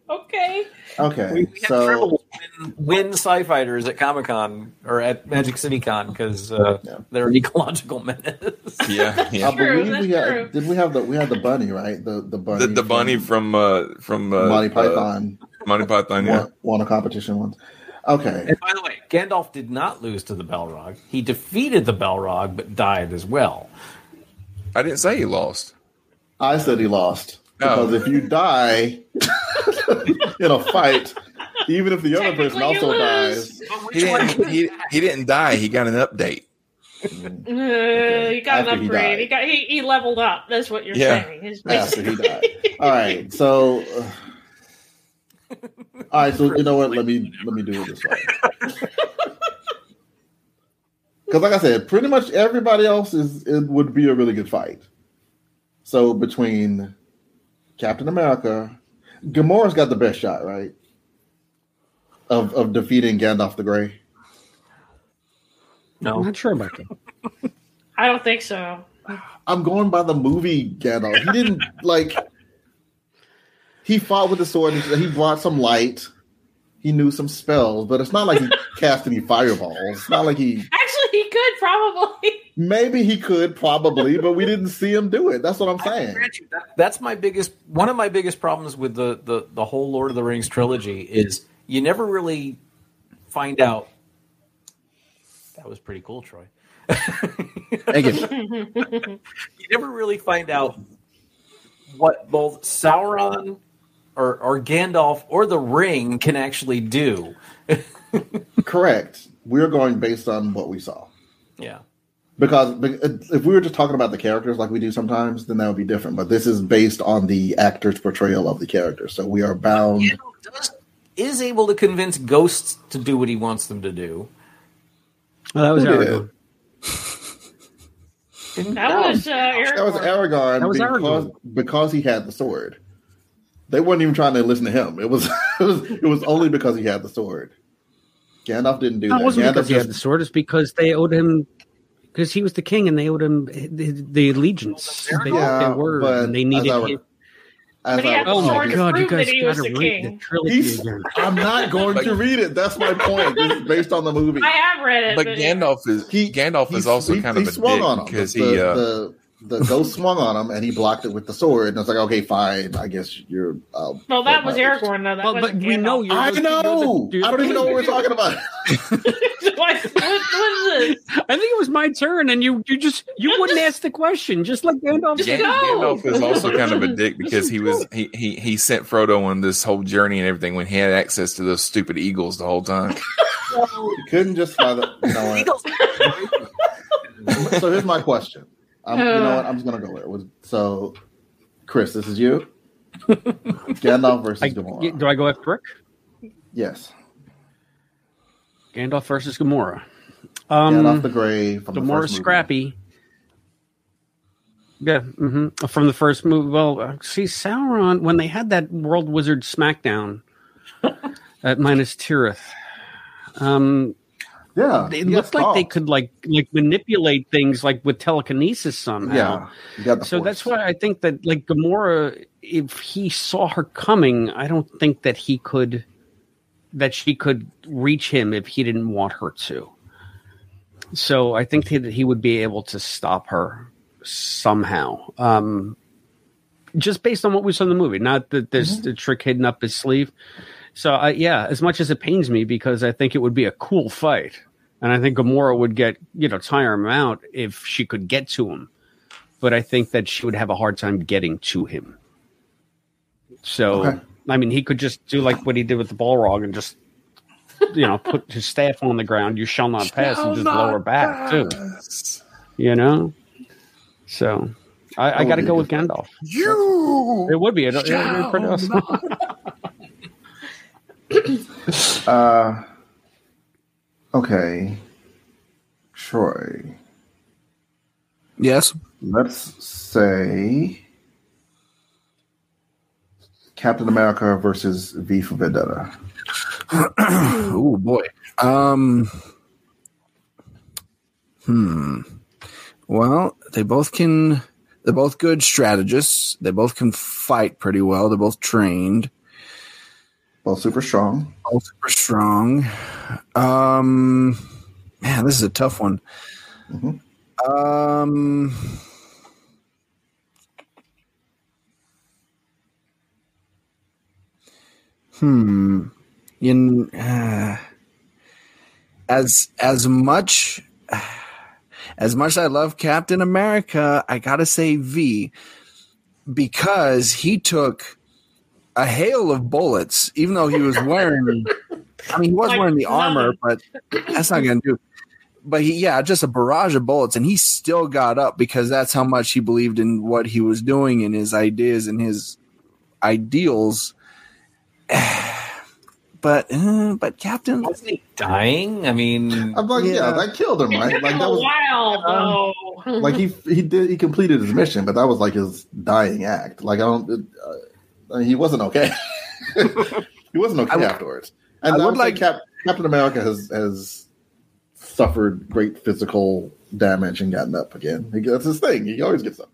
Oh, okay. Okay, We, we had so win, win sci fighters at Comic Con or at Magic City Con because uh, they're an ecological menace. *laughs* yeah, yeah. I believe that's we had true. did we have the we had the bunny right the the bunny The, the bunny from uh, from uh, Monty uh, Python Monty Python. Yeah. won, won a competition once. Okay, And by the way, Gandalf did not lose to the Balrog. He defeated the Balrog, but died as well. I didn't say he lost. I said he lost Oh. because if you die in a fight, even if the other person also lose. dies, He didn't. He, he didn't die. He got an update. Uh, he got After an he upgrade. died. He, got he, he leveled up. That's what you're Yeah. saying. His after he died. All right, *laughs* so uh, all right, so you know what? Let me let me do it this way. *laughs* Because, like I said, pretty much everybody else is it would be a really good fight. So between Captain America, Gamora's got the best shot, right? Of of defeating Gandalf the Grey. No, I'm not sure about that. *laughs* I don't think so. I'm going by the movie Gandalf. He didn't like. He fought with the sword. and He brought some light. He knew some spells, but it's not like he *laughs* cast any fireballs. It's not like he. Actually, he could probably. Maybe he could, probably, but we didn't see him do it. That's what I'm saying. That's my biggest one of my biggest problems with the, the the whole Lord of the Rings trilogy is you never really find out. That was pretty cool, Troy. Thank you. *laughs* you never really find out what both Sauron or, or Gandalf or the Ring can actually do. *laughs* Correct. We're going based on what we saw. Yeah. Because if we were just talking about the characters like we do sometimes, then that would be different. But this is based on the actor's portrayal of the character, so we are bound. Is able to convince ghosts to do what he wants them to do. Well, that was Who did? Aragorn. *laughs* That was uh, Eric. That was Aragorn That was because, Aragorn. because he had the sword. They weren't even trying to listen to him. It was *laughs* it was it was only because he had the sword. Gandalf didn't do No, that. it wasn't Gandalf because he had the sword. It's because they owed him, because he was the king and they owed him the, the allegiance. They, Yeah, they were. but and they needed. I him. But he I had Oh my god! You guys got to read king. the trilogy He's- again. I'm not going to read it. That's my point. This is based on the movie. I have read it, But but, Gandalf is He- Gandalf he- is also he- kind he of a swung dick on him. because the, he uh, the the ghost swung on him and he blocked it with the sword. And I was like, okay, fine. I guess you're. Uh, well, that was whatever. Aragorn, though. That Well, but wasn't we know you're. I know. you're the- I don't even know what we're talking about. *laughs* *laughs* *laughs* what, what, what is this? I think it was my turn, and you you just you wouldn't ask the question, just like Gandalf Just said. Gandalf is also kind of a *laughs* dick because he was he, he he sent Frodo on this whole journey and everything when he had access to those stupid eagles the whole time. You couldn't just fly the. You know what? *laughs* so here's my question. I'm, you know what? I'm just gonna go there. Was- So, Chris, this is you. Gandalf versus I, Gamora. do I go after Rick? Yes. Gandalf versus Gamora. Um, Gandalf the Grey from the Gamora first scrappy. Yeah, hmm from the first movie. Well, uh, see, Sauron when they had that World Wizard SmackDown *laughs* at Minas Tirith, um, Yeah, it looked like they could like like manipulate things like with telekinesis somehow. Yeah, the so force. that's why I think that like Gamora, if he saw her coming, I don't think that he could that she could reach him if he didn't want her to. So I think that he would be able to stop her somehow. Um, just based on what we saw in the movie, not that there's Mm-hmm. a trick hidden up his sleeve. So I, yeah, as much as it pains me because I think it would be a cool fight, and I think Gamora would get you know tire him out if she could get to him, but I think that she would have a hard time getting to him. So Okay. I mean, he could just do like what he did with the Balrog and just you know put his staff on the ground. You shall not pass, and just lower back too. You know, so I, I got to go with Gandalf. You It would be. It, it would be pretty awesome. *laughs* Uh, okay, Troy. Yes. Let's say Captain America versus V for Vendetta. *clears throat* oh boy. Um. Hmm. Well, they both can. They're both good strategists. They both can fight pretty well. They're both trained. Both super strong. Both super strong. Um. Man, this is a tough one. Um. Hmm. In uh, as as much *sighs* as much as I love Captain America, I gotta say V because he took a hail of bullets, even though he was wearing. I mean, he was *laughs* Like wearing the armor, but that's not gonna do. But he, yeah, just a barrage of bullets, and he still got up because that's how much he believed in what he was doing and his ideas and his ideals. *sighs* But uh, but Captain Wasn't he dying? I mean, I'm like, yeah, Yeah. that killed him, right? Like him that a was while, though. like he he did he completed his mission, but that was like his dying act. Like I don't, uh, he wasn't okay. *laughs* he wasn't okay I afterwards. And I I would would like like- Cap, Captain America has has suffered great physical damage and gotten up again. He, that's his thing. He always gets up.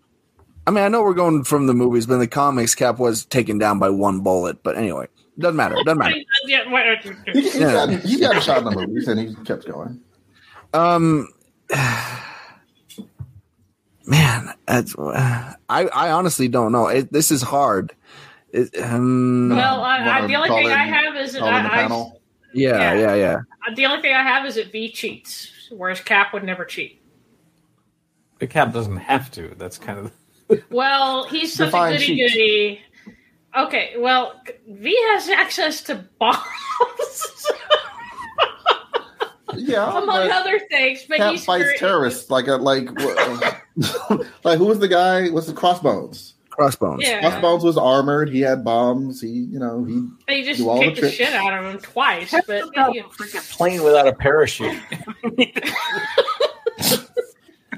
I mean, I know we're going from the movies, but in the comics, Cap was taken down by one bullet. But anyway, doesn't matter. Doesn't matter. *laughs* Yeah, what- He, he, Yeah. got, he got a shot in the movies and he kept going. Um, *sighs* man, that's, *sighs* I I honestly don't know. It, this is hard. It, um, Well, I, I, the only thing in- I have is that call the I, I, panel? yeah, yeah, yeah. the only thing I have is that V cheats, whereas Cap would never cheat. The Cap doesn't have to. That's kind of Well, he's such Define a goody cheats. goody. Okay, well, V has access to bombs, Yeah, *laughs* among other things. But Cap he's fights very- terrorists like a like *laughs* like who was the guy? What's the Crossbones? Crossbones. Yeah. Crossbones was armored. He had bombs. He you know he He just do all kicked the, tricks. shit out of him twice. But you know, plane without a parachute. *laughs*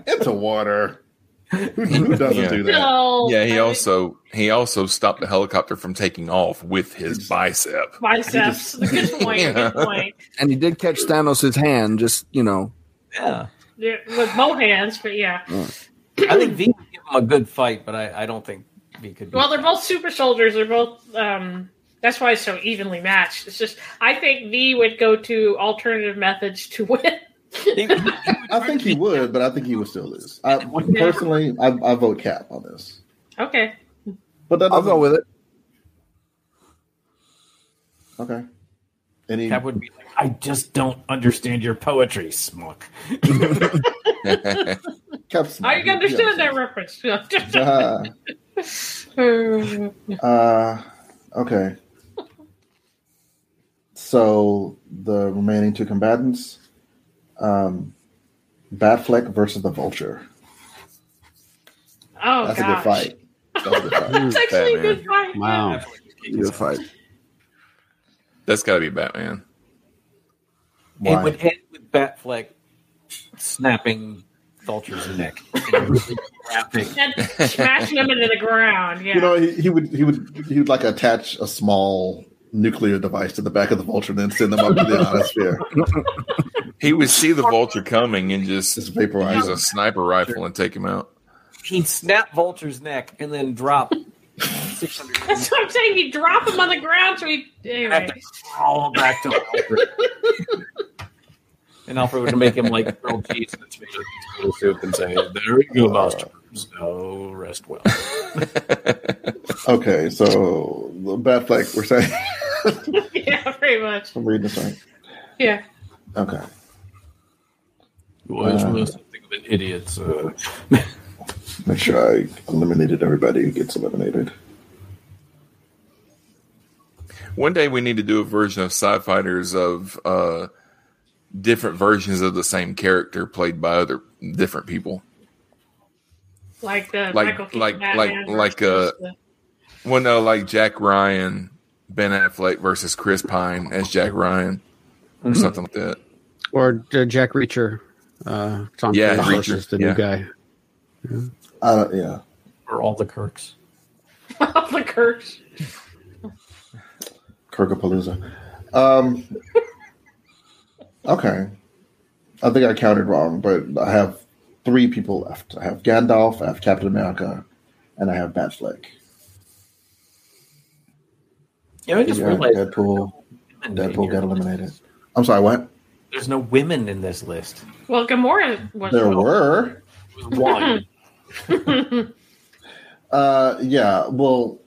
into water. Who, who *laughs* doesn't Yeah. do that? No, yeah, he I- also he also stopped the helicopter from taking off with his bicep. biceps. Good point. *laughs* Yeah. Good point. And he did catch Thanos' hand. Just you know, Yeah. Yeah, with both hands, but yeah. I think V would give him a good fight, but I, I don't think V could. Well, they're both super soldiers. They're both. Um, that's why it's so evenly matched. It's just I think V would go to alternative methods to win. *laughs* I think he would, but I think he would still lose. I, *laughs* personally, I, I vote Cap on this. Okay. But that I'll go with it. Okay. Any Cap would be like, I just don't understand your poetry, smuck. Cap's I can understand that reference. *laughs* Uh, uh, okay. So the remaining two combatants, um, Batfleck versus the Vulture. oh That's gosh. a good fight. *laughs* That's a good fight. It's actually a good fight. Wow. Good fight. That's got to be Batman. Why? It would end with Batfleck snapping Vulture's neck. in a really graphic. *laughs* And smashing him into the ground. Yeah. You know, he, he would he would he would like attach a small nuclear device to the back of the Vulture and then send them up to the *laughs* ionosphere. He would see the vulture coming and just, Just vaporize use a sniper rifle and take him out. He'd snap Vulture's neck and then drop *laughs* 600 That's *laughs* what I'm saying. You drop him on the ground, so he. have Anyway. to crawl back to Alfred. and Alfred would make him like grilled cheese and tomato tomato soup and say, There you go, Master. So rest well. *laughs* Okay, so the Batfleck, we're saying. yeah, pretty much. I'm reading this right. Yeah. Okay. Boys, Uh, uh, something of an idiot. So. *laughs* Make sure I eliminated everybody who gets eliminated. One day we need to do a version of Sci Fighters of uh, different versions of the same character played by other different people. Like the Like- Michael like- Batman like- like, versus uh, Well, no, like Jack Ryan, Ben Affleck versus Chris Pine as Jack Ryan, or something like that. Or uh, Jack Reacher. Uh, Tom Yeah, Cruise Reacher, versus the yeah. new guy. Uh, yeah. Or all the Kirks. *laughs* all the Kirks. Kirkapalooza. Um, okay. I think I counted wrong, but I have three people left. I have Gandalf, I have Captain America, and I have Batfleck. Yeah, I just Yeah, realized Deadpool. Deadpool got eliminated. I'm sorry, what? There's no women in this list. Well, Gamora was. There were. One. *laughs* Uh, yeah, well,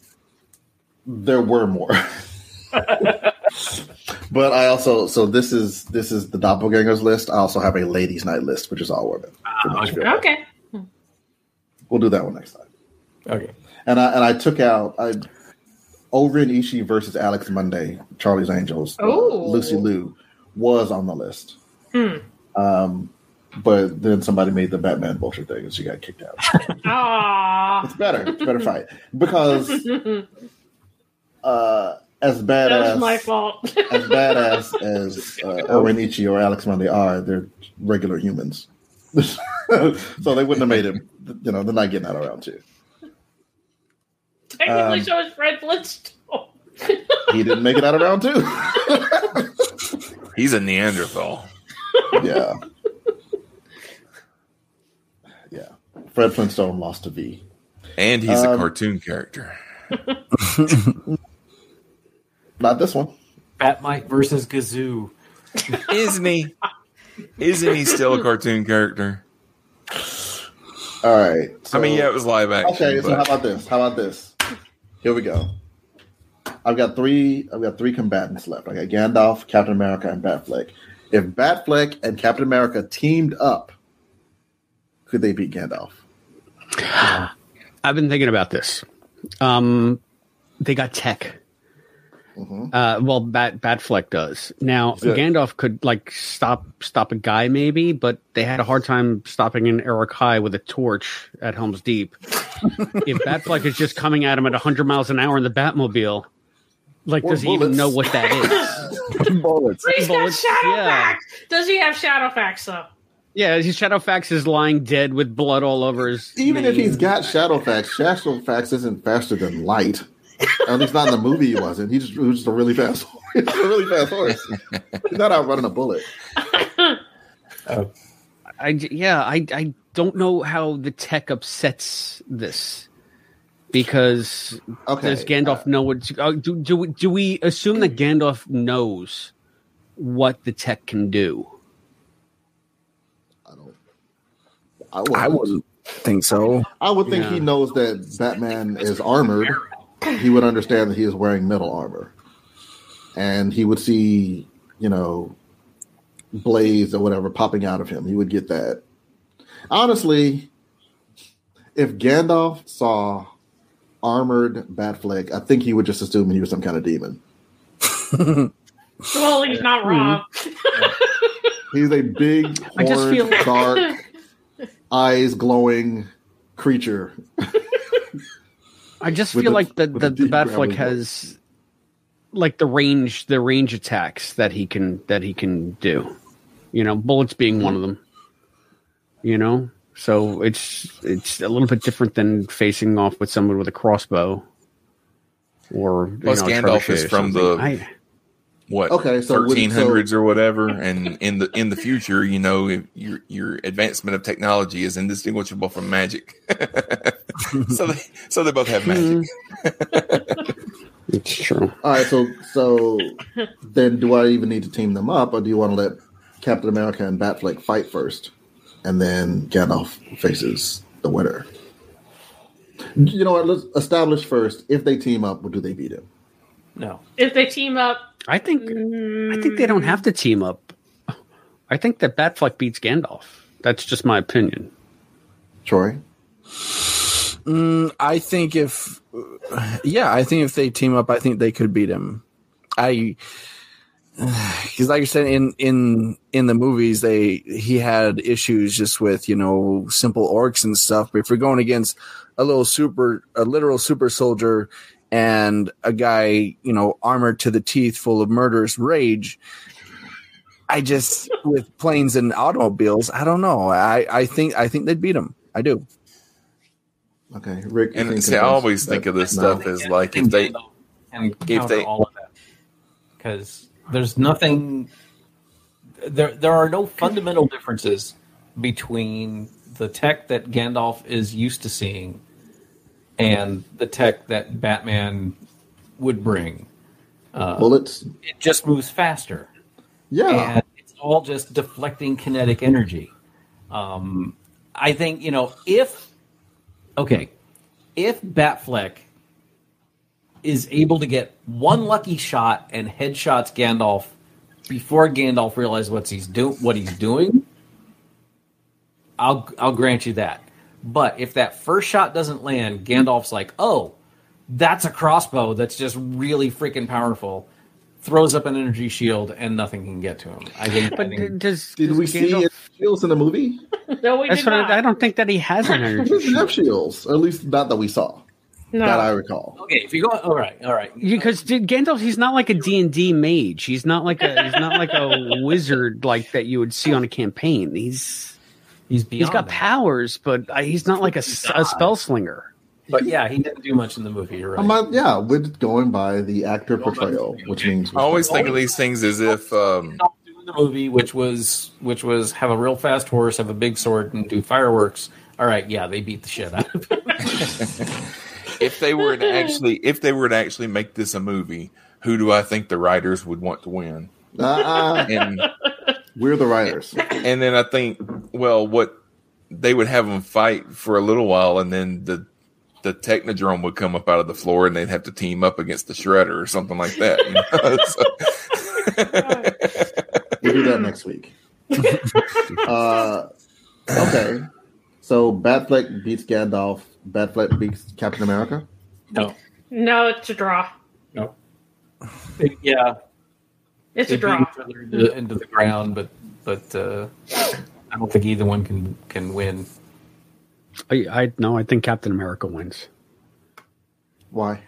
there were more. *laughs* but I also so this is this is the doppelgangers list. I also have a ladies' night list, which is all women. Pretty much. Okay. We'll do that one next time. Okay. And I and I took out I O-Ren Ishii versus Alex Munday, Charlie's Angels. uh, Lucy Liu was on the list. Hmm. Um, but then somebody made the Batman bullshit thing and she got kicked out. *laughs* It's better. It's better fight because *laughs* uh, as badass my fault. *laughs* as badass as uh, O-Ren Ishii or Alex Munday are, they're regular humans. so they wouldn't have made him. You know, they're not getting that around too. Technically, um, so is Fred Flintstone. He didn't make it out of round two. He's a Neanderthal. *laughs* yeah. Yeah. Fred Flintstone lost to V, And he's um, a cartoon character. *laughs* Not this one. Bat-Mite versus Gazoo. *laughs* Isn't he? Isn't he still a cartoon character? All right. So, I mean, yeah, it was live action. Okay, so how about this? How about this? Here we go. I've got three. I've got three combatants left. I got Gandalf, Captain America, and Batfleck. If Batfleck and Captain America teamed up, could they beat Gandalf? I've been thinking about this. Um, they got tech. Uh, well, Bat Batfleck does now. Gandalf could like stop stop a guy maybe, but they had a hard time stopping an Uruk-hai with a torch at Helm's Deep. *laughs* if Batfleck is just coming at him at 100 miles an hour in the Batmobile, like Or does he even know what that is? *laughs* bullets. He's got Bullets, Shadowfax. yeah. Does he have shadow Shadowfax though? yeah, his shadow Shadowfax is lying dead with blood all over his. Even if he's got Shadowfax, Shadowfax isn't faster than light. At least not in the movie. He wasn't. He just he was just a really fast, *laughs* he's a really fast horse. He's not outrunning a bullet. *laughs* I yeah, I I don't know how the tech upsets this because Okay, does Gandalf know what? Uh, do do we, do we assume that Gandalf knows what the tech can do? I, wouldn't. I wouldn't think so. I would think Yeah. he knows that Batman is armored. He would understand that he is wearing metal armor, and he would see, you know, blades or whatever popping out of him. He would get that. Honestly, if Gandalf saw armored Batfleck, I think he would just assume he was some kind of demon. *laughs* Well, he's not wrong. Hmm. He's a big, I just horned, feel- dark, *laughs* eyes glowing creature. I just With feel a- like the with the, the Batfleck has like the range the range attacks that he can that he can do. You know, bullets being one hmm. of them. You know, so it's it's a little bit different than facing off with someone with a crossbow. Or you Plus, know, Gandalf is from the I- what Okay, so would- thirteen hundreds or whatever, and in the in the future, you know, if your your advancement of technology is indistinguishable from magic. *laughs* so they so they both have hmm. magic. It's true. All right, so so then do I even need to team them up, or do you want to let Captain America and Batfleck fight first, and then Gandalf faces the winner? You know what? Let's establish first if they team up, do they beat him? No. If they team up, I think I think they don't have to team up. I think that Batfleck beats Gandalf. That's just my opinion. Troy, Mm, I think if, yeah, I think if they team up, I think they could beat him. I, *sighs* because like you said in in in the movies, they he had issues just with you know simple orcs and stuff. But if you're going against a little super, a literal super soldier, and a guy you know armored to the teeth, full of murderous rage. I just with planes and automobiles, I don't know. I, I think I think they'd beat him. I do. okay, Rick. And see, I always think of this stuff as like if they and if they all of that because there's nothing there there are no fundamental differences between the tech that Gandalf is used to seeing and the tech that Batman would bring. Uh, bullets. it just moves faster. Yeah, and it's all just deflecting kinetic energy. Um, I think you know if okay, if Batfleck is able to get one lucky shot and headshots Gandalf before Gandalf realizes what he's do what he's doing, I'll I'll grant you that. But if that first shot doesn't land, Gandalf's like, "Oh, that's a crossbow that's just really freaking powerful." Throws up an energy shield and nothing can get to him. I think. I But think does Did does we see Gandalf- his shields in the movie? no, we That's did not. I, I don't think that he has an He energy. doesn't have shields, or at least not that we saw, no. that I recall. okay, if you go, all right, all right. because dude, Gandalf, he's not like a D and D mage. He's not like a he's not like a *laughs* wizard like that you would see on a campaign. He's He's he's got that. powers, but uh, he's not like a spell slinger. But yeah, he didn't do much in the movie. You're right. I'm yeah, we're going by the actor portrayal, which means I always think of these things as if um, the movie, which was which was have a real fast horse, have a big sword, and do fireworks. all right, yeah, they beat the shit out of him. *laughs* *laughs* if they were to *laughs* actually, if they were to actually make this a movie, who do I think the writers would want to win? Uh-uh. And We're the writers. and then I think, well, what they would have them fight for a little while, and then the the technodrome would come up out of the floor, and they'd have to team up against the shredder or something like that. You know? *laughs* So- *laughs* We'll do that next week. uh, okay. So Batfleck beats Gandalf. Batfleck beats Captain America. No, No, it's a draw. no, yeah, It's they a draw. each other into, into the ground, but but uh, I don't think either one can can win. I, I no, I think Captain America wins. Why?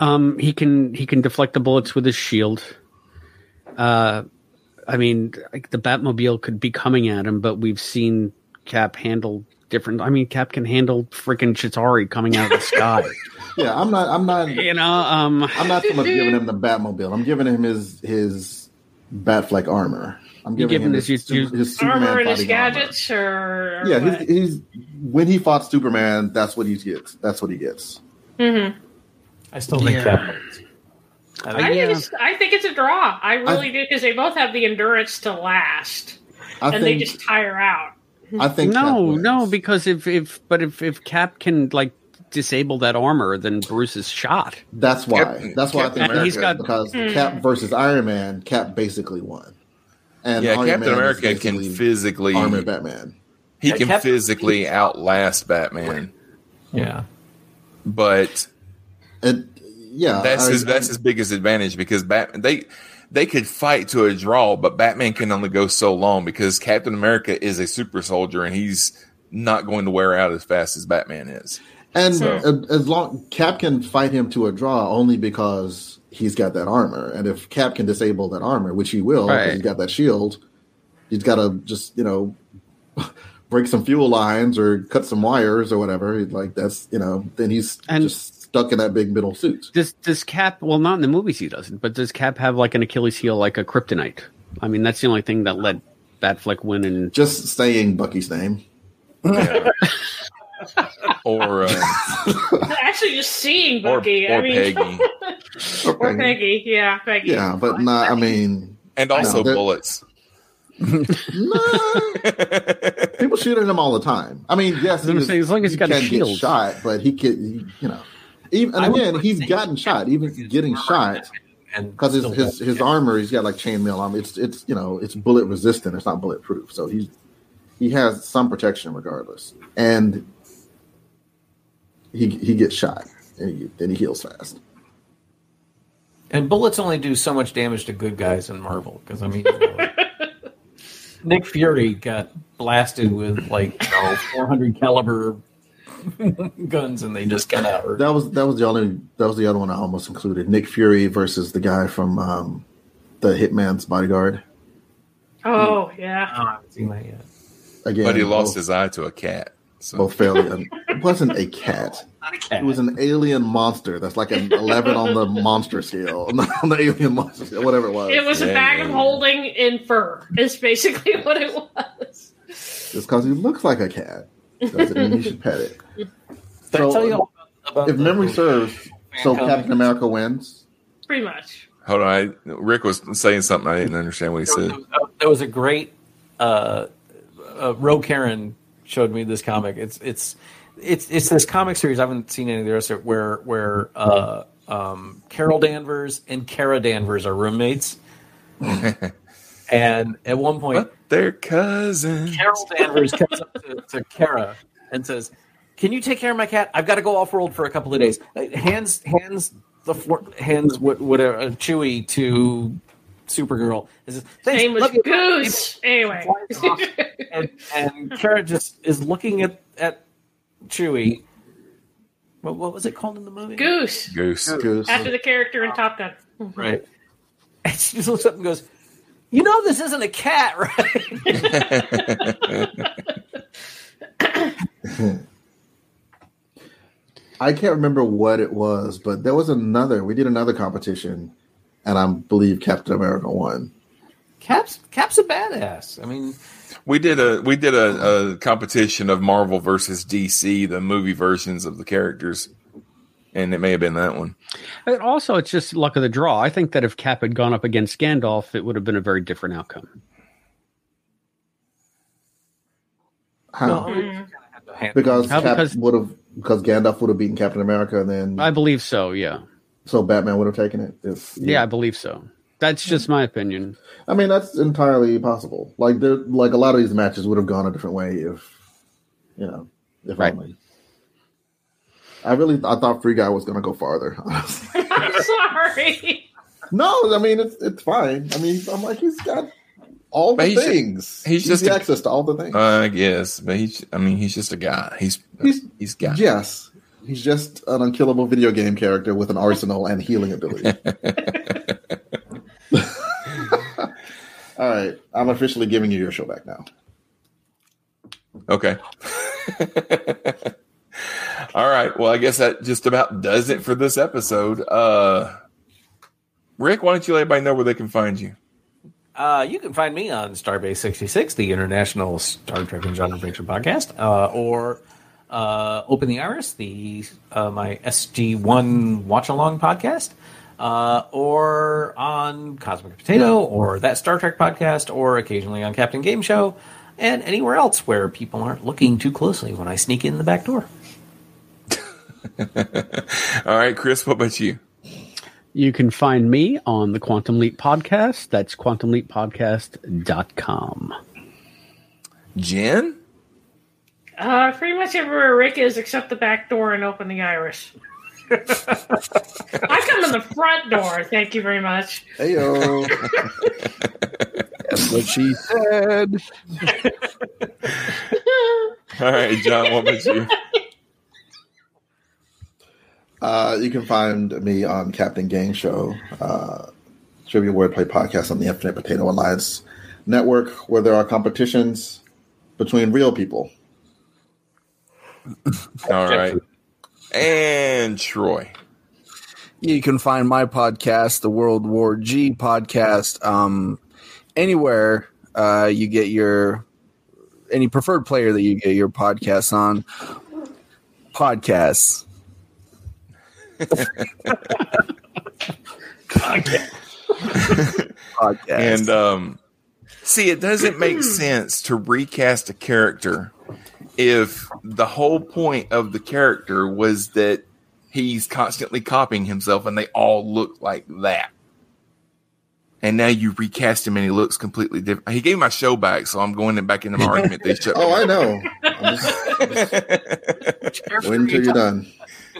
Um, he can he can deflect the bullets with his shield. Uh, I mean, like the Batmobile could be coming at him, but we've seen Cap handle different. I mean, Cap can handle freaking Chitauri coming out of the *laughs* sky. Yeah, I'm not. I'm not. you know, um, I'm not so much giving him the Batmobile. I'm giving him his his Batfleck armor. I'm You giving give him him his, his- his, his- his Superman Armor and his fighting armor. gadgets, or, or Yeah, he's, he's when he fought Superman, that's what he gets. That's what he gets. Mhm. I still think Yeah. Cap wins. I I think, think it's I think it's a draw. I really do because they both have the endurance to last, I and they just tire out. I think. No, no, because if if but if if Cap can like disable that armor, then Bruce is shot. That's why. Captain- that's why I think America- he's He's got- because Hmm. Cap versus Iron Man. Cap basically won. And yeah, Iron Captain Man is America can physically armor Batman. he Yeah, can Captain- physically outlast Batman, yeah. but And yeah, that's I- his that's his biggest advantage because Batman they they could fight to a draw, but Batman can only go so long because Captain America is a super soldier and he's not going to wear out as fast as Batman is. And So- as long Cap can fight him to a draw only because he's got that armor, and if Cap can disable that armor, which he will, Right. he's got that shield, he's got to just you know *laughs* break some fuel lines or cut some wires or whatever. Like that's you know then he's And- just stuck in that big middle suit. Does does Cap? Well, not in the movies he doesn't, but does Cap have like an Achilles heel, like a kryptonite? I mean, that's the only thing that let Batfleck win. And Just saying Bucky's name. Or uh, *laughs* Actually, just seeing Bucky. or I mean, Peggy, *laughs* or Peggy. Yeah, Peggy. Yeah, but not. I mean, and also No, bullets. *laughs* no. people shoot at him all the time. I mean, yes, That's what saying, as long as he's he got a can get shield. shot, but he could, he- you know, even and again, he's gotten shot, even getting shot And because his still his, don't- his armor, he's got like chainmail armor. It's it's you know it's bullet resistant. It's not bulletproof, so he's he has some protection regardless, and he he gets shot and he, then he heals fast. And bullets only do so much damage to good guys in Marvel because I mean, you know, *laughs* Nick Fury got blasted with like you know, 400 caliber *laughs* guns, and they just got out. That was that was the only that was the other one I almost included. Nick Fury versus the guy from um, the Hitman's Bodyguard. Oh yeah. Oh, I haven't seen that yet. Again, But he lost both, his eye to a cat. So both fairly. un- *laughs* it wasn't a cat. Not a cat. It was an alien monster. That's like an eleven on the monster scale, *laughs* on the alien monster scale, whatever it was. It was a bag yeah, of yeah. holding in fur. Is basically what it was. Just because he looks like a cat doesn't mean you should pet it. So, tell you all about, about If the- memory serves, so Comics? Captain America wins. Pretty much. hold on, I, Rick was saying something I didn't understand what he there said. was, a, there was a great uh, uh, Ro Karen showed me this comic. It's it's it's it's this comic series. I haven't seen any of the rest of it. Where where uh, um, Carol Danvers and Kara Danvers are roommates, *laughs* and at one point But they're cousins. Carol *laughs* Danvers comes up to, to Kara and says, "Can you take care of my cat? I've got to go off world for a couple of days." Hands hands the floor, hands what whatever uh, Chewie to Supergirl. And says, His "Thanks, name was. Goose. Anyway. and, and Kara just is looking at at Chewie. What, what was it called in the movie? Goose. Goose. Goose. After the character in Top Gun. Right. And she just looks up and goes, "You know this isn't a cat, right?" *laughs* I can't remember what it was, but there was another. We did another competition, and I believe Captain America won. Cap's Cap's a badass. I mean, We did a we did a, a competition of Marvel versus DC, the movie versions of the characters, and it may have been that one. And also, it's just luck of the draw. I think that if Cap had gone up against Gandalf, it would have been a very different outcome. How? Because mm-hmm. How? Cap Because- would have because Gandalf would have beaten Captain America, and then I believe so. Yeah. so Batman would have taken it. If Yeah, I believe so. That's just my opinion. I mean that's entirely possible. Like there, like a lot of these matches would have gone a different way if you know if Right. only. I really I thought Free Guy was going to go farther. *laughs* I'm sorry. no, I mean it's it's fine. I mean I'm like he's got all But the he's ju- things. he's just a- access to all the things. I guess, but he's I mean he's just a guy. He's He's- he's got Yes, he's just an unkillable video game character with an arsenal and healing ability. *laughs* *laughs* All right, I'm officially giving you your show back now. Okay. All right. Well, I guess that just about does it for this episode. Uh Rick, why don't you let everybody know where they can find you? Uh, you can find me on Starbase 66, the international Star Trek and genre fiction podcast, uh, or uh, Open the Iris, the uh, my SG1 watch along podcast, uh, or on Cosmic Potato, or that Star Trek podcast, or occasionally on Captain Game Show, and anywhere else where people aren't looking too closely when I sneak in the back door. *laughs* All right, Chris, what about you? You can find me on the Quantum Leap podcast. That's quantumleappodcast.com. Jen? Uh, pretty much everywhere Rick is except the back door and open the iris. *laughs* I come in the front door. Thank you very much. Hey yo, *laughs* That's what she said. All right, John, what about you? Uh, you can find me on Captain Gang Show, uh, trivia wordplay podcast on the Infinite Potato Alliance network, where there are competitions between real people. *laughs* All right. And Troy. You can find my podcast, the World War G podcast, um, anywhere uh, you get your any preferred player that you get your podcasts on. Podcasts. Podcast. And um see it doesn't make sense to recast a character if the whole point of the character was that he's constantly copying himself and they all look like that. And now you recast him and he looks completely different. He gave my show back, so I'm going back into my argument. They shut *laughs* me Oh, I down. know. *laughs* I'm just- Wait until you're done.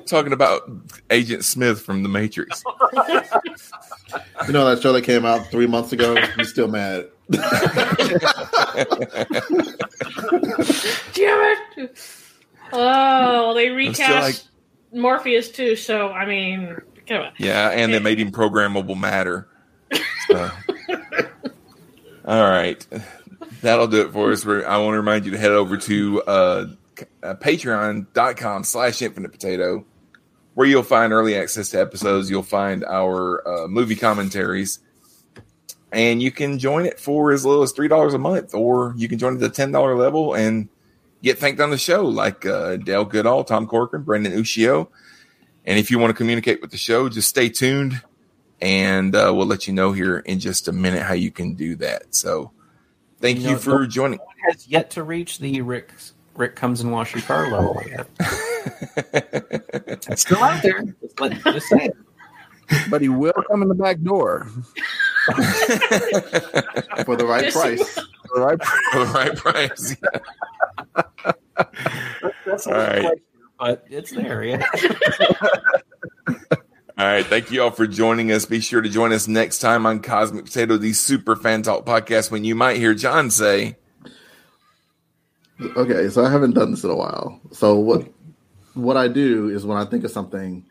Talking about Agent Smith from The Matrix. *laughs* You know that show that came out three months ago? He's still mad. *laughs* Damn it! Oh, they still recast Morpheus too. So I mean, come on. Yeah, and they made him programmable matter. So. All right. That'll do it for us. We're, I want to remind you to head over to uh, uh, patreon.com slash infinite potato, where you'll find early access to episodes. You'll find our uh, movie commentaries. And you can join it for as little as $3 a month, or you can join at the $10 level and get thanked on the show, like uh, Dale Goodall, Tom Corcoran, Brendan Ushio. And if you want to communicate with the show, just stay tuned and uh, we'll let you know here in just a minute how you can do that. So thank you, know, for joining. has yet to reach the Rick Rick comes and wash your car level yet. *laughs* it's still out there. Just, let, just say it. But he will come in the back door. *laughs* For the right Yes. price. For the right price. *laughs* For the right price. That's All right. but it's there. Yeah. *laughs* All right. Thank you all for joining us. Be sure to join us next time on Cosmic Potato, the Super Fan Talk podcast, when you might hear John say, Okay, so I haven't done this in a while. So what what I do is when I think of something,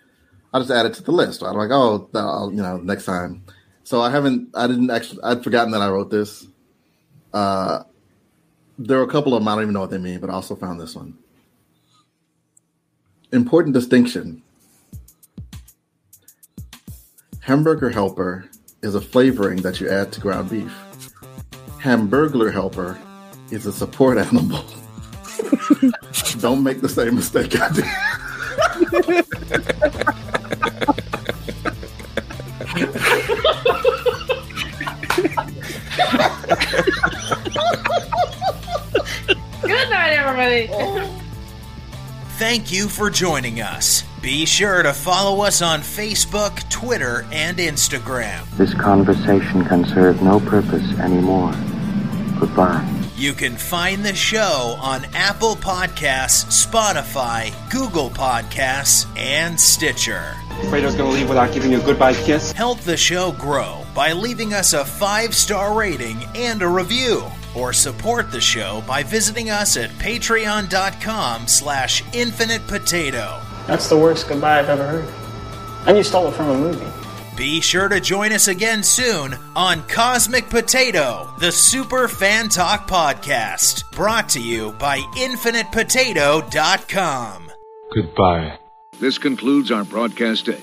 I just add it to the list. I'm like, oh, I'll, you know, next time. So I haven't, I didn't actually, I'd forgotten that I wrote this. Uh, there are a couple of them I don't even know what they mean, but I also found this one. Important distinction. Hamburger helper is a flavoring that you add to ground beef. Hamburglar Helper is a support *laughs* animal. *laughs* Don't make the same mistake I did. Good night, everybody. Thank you for joining us. Be sure to follow us on Facebook, Twitter, and Instagram. This conversation can serve no purpose anymore. Goodbye. You can find the show on Apple Podcasts, Spotify, Google Podcasts, and Stitcher. Fredo's gonna leave without giving you a goodbye kiss? Help the show grow by leaving us a five star rating and a review. Or support the show by visiting us at patreon.com slash infinite potato. That's the worst goodbye I've ever heard. And you stole it from a movie. Be sure to join us again soon on Cosmic Potato, the Super Fan Talk podcast, brought to you by InfinitePotato.com. Goodbye. This concludes our broadcast day.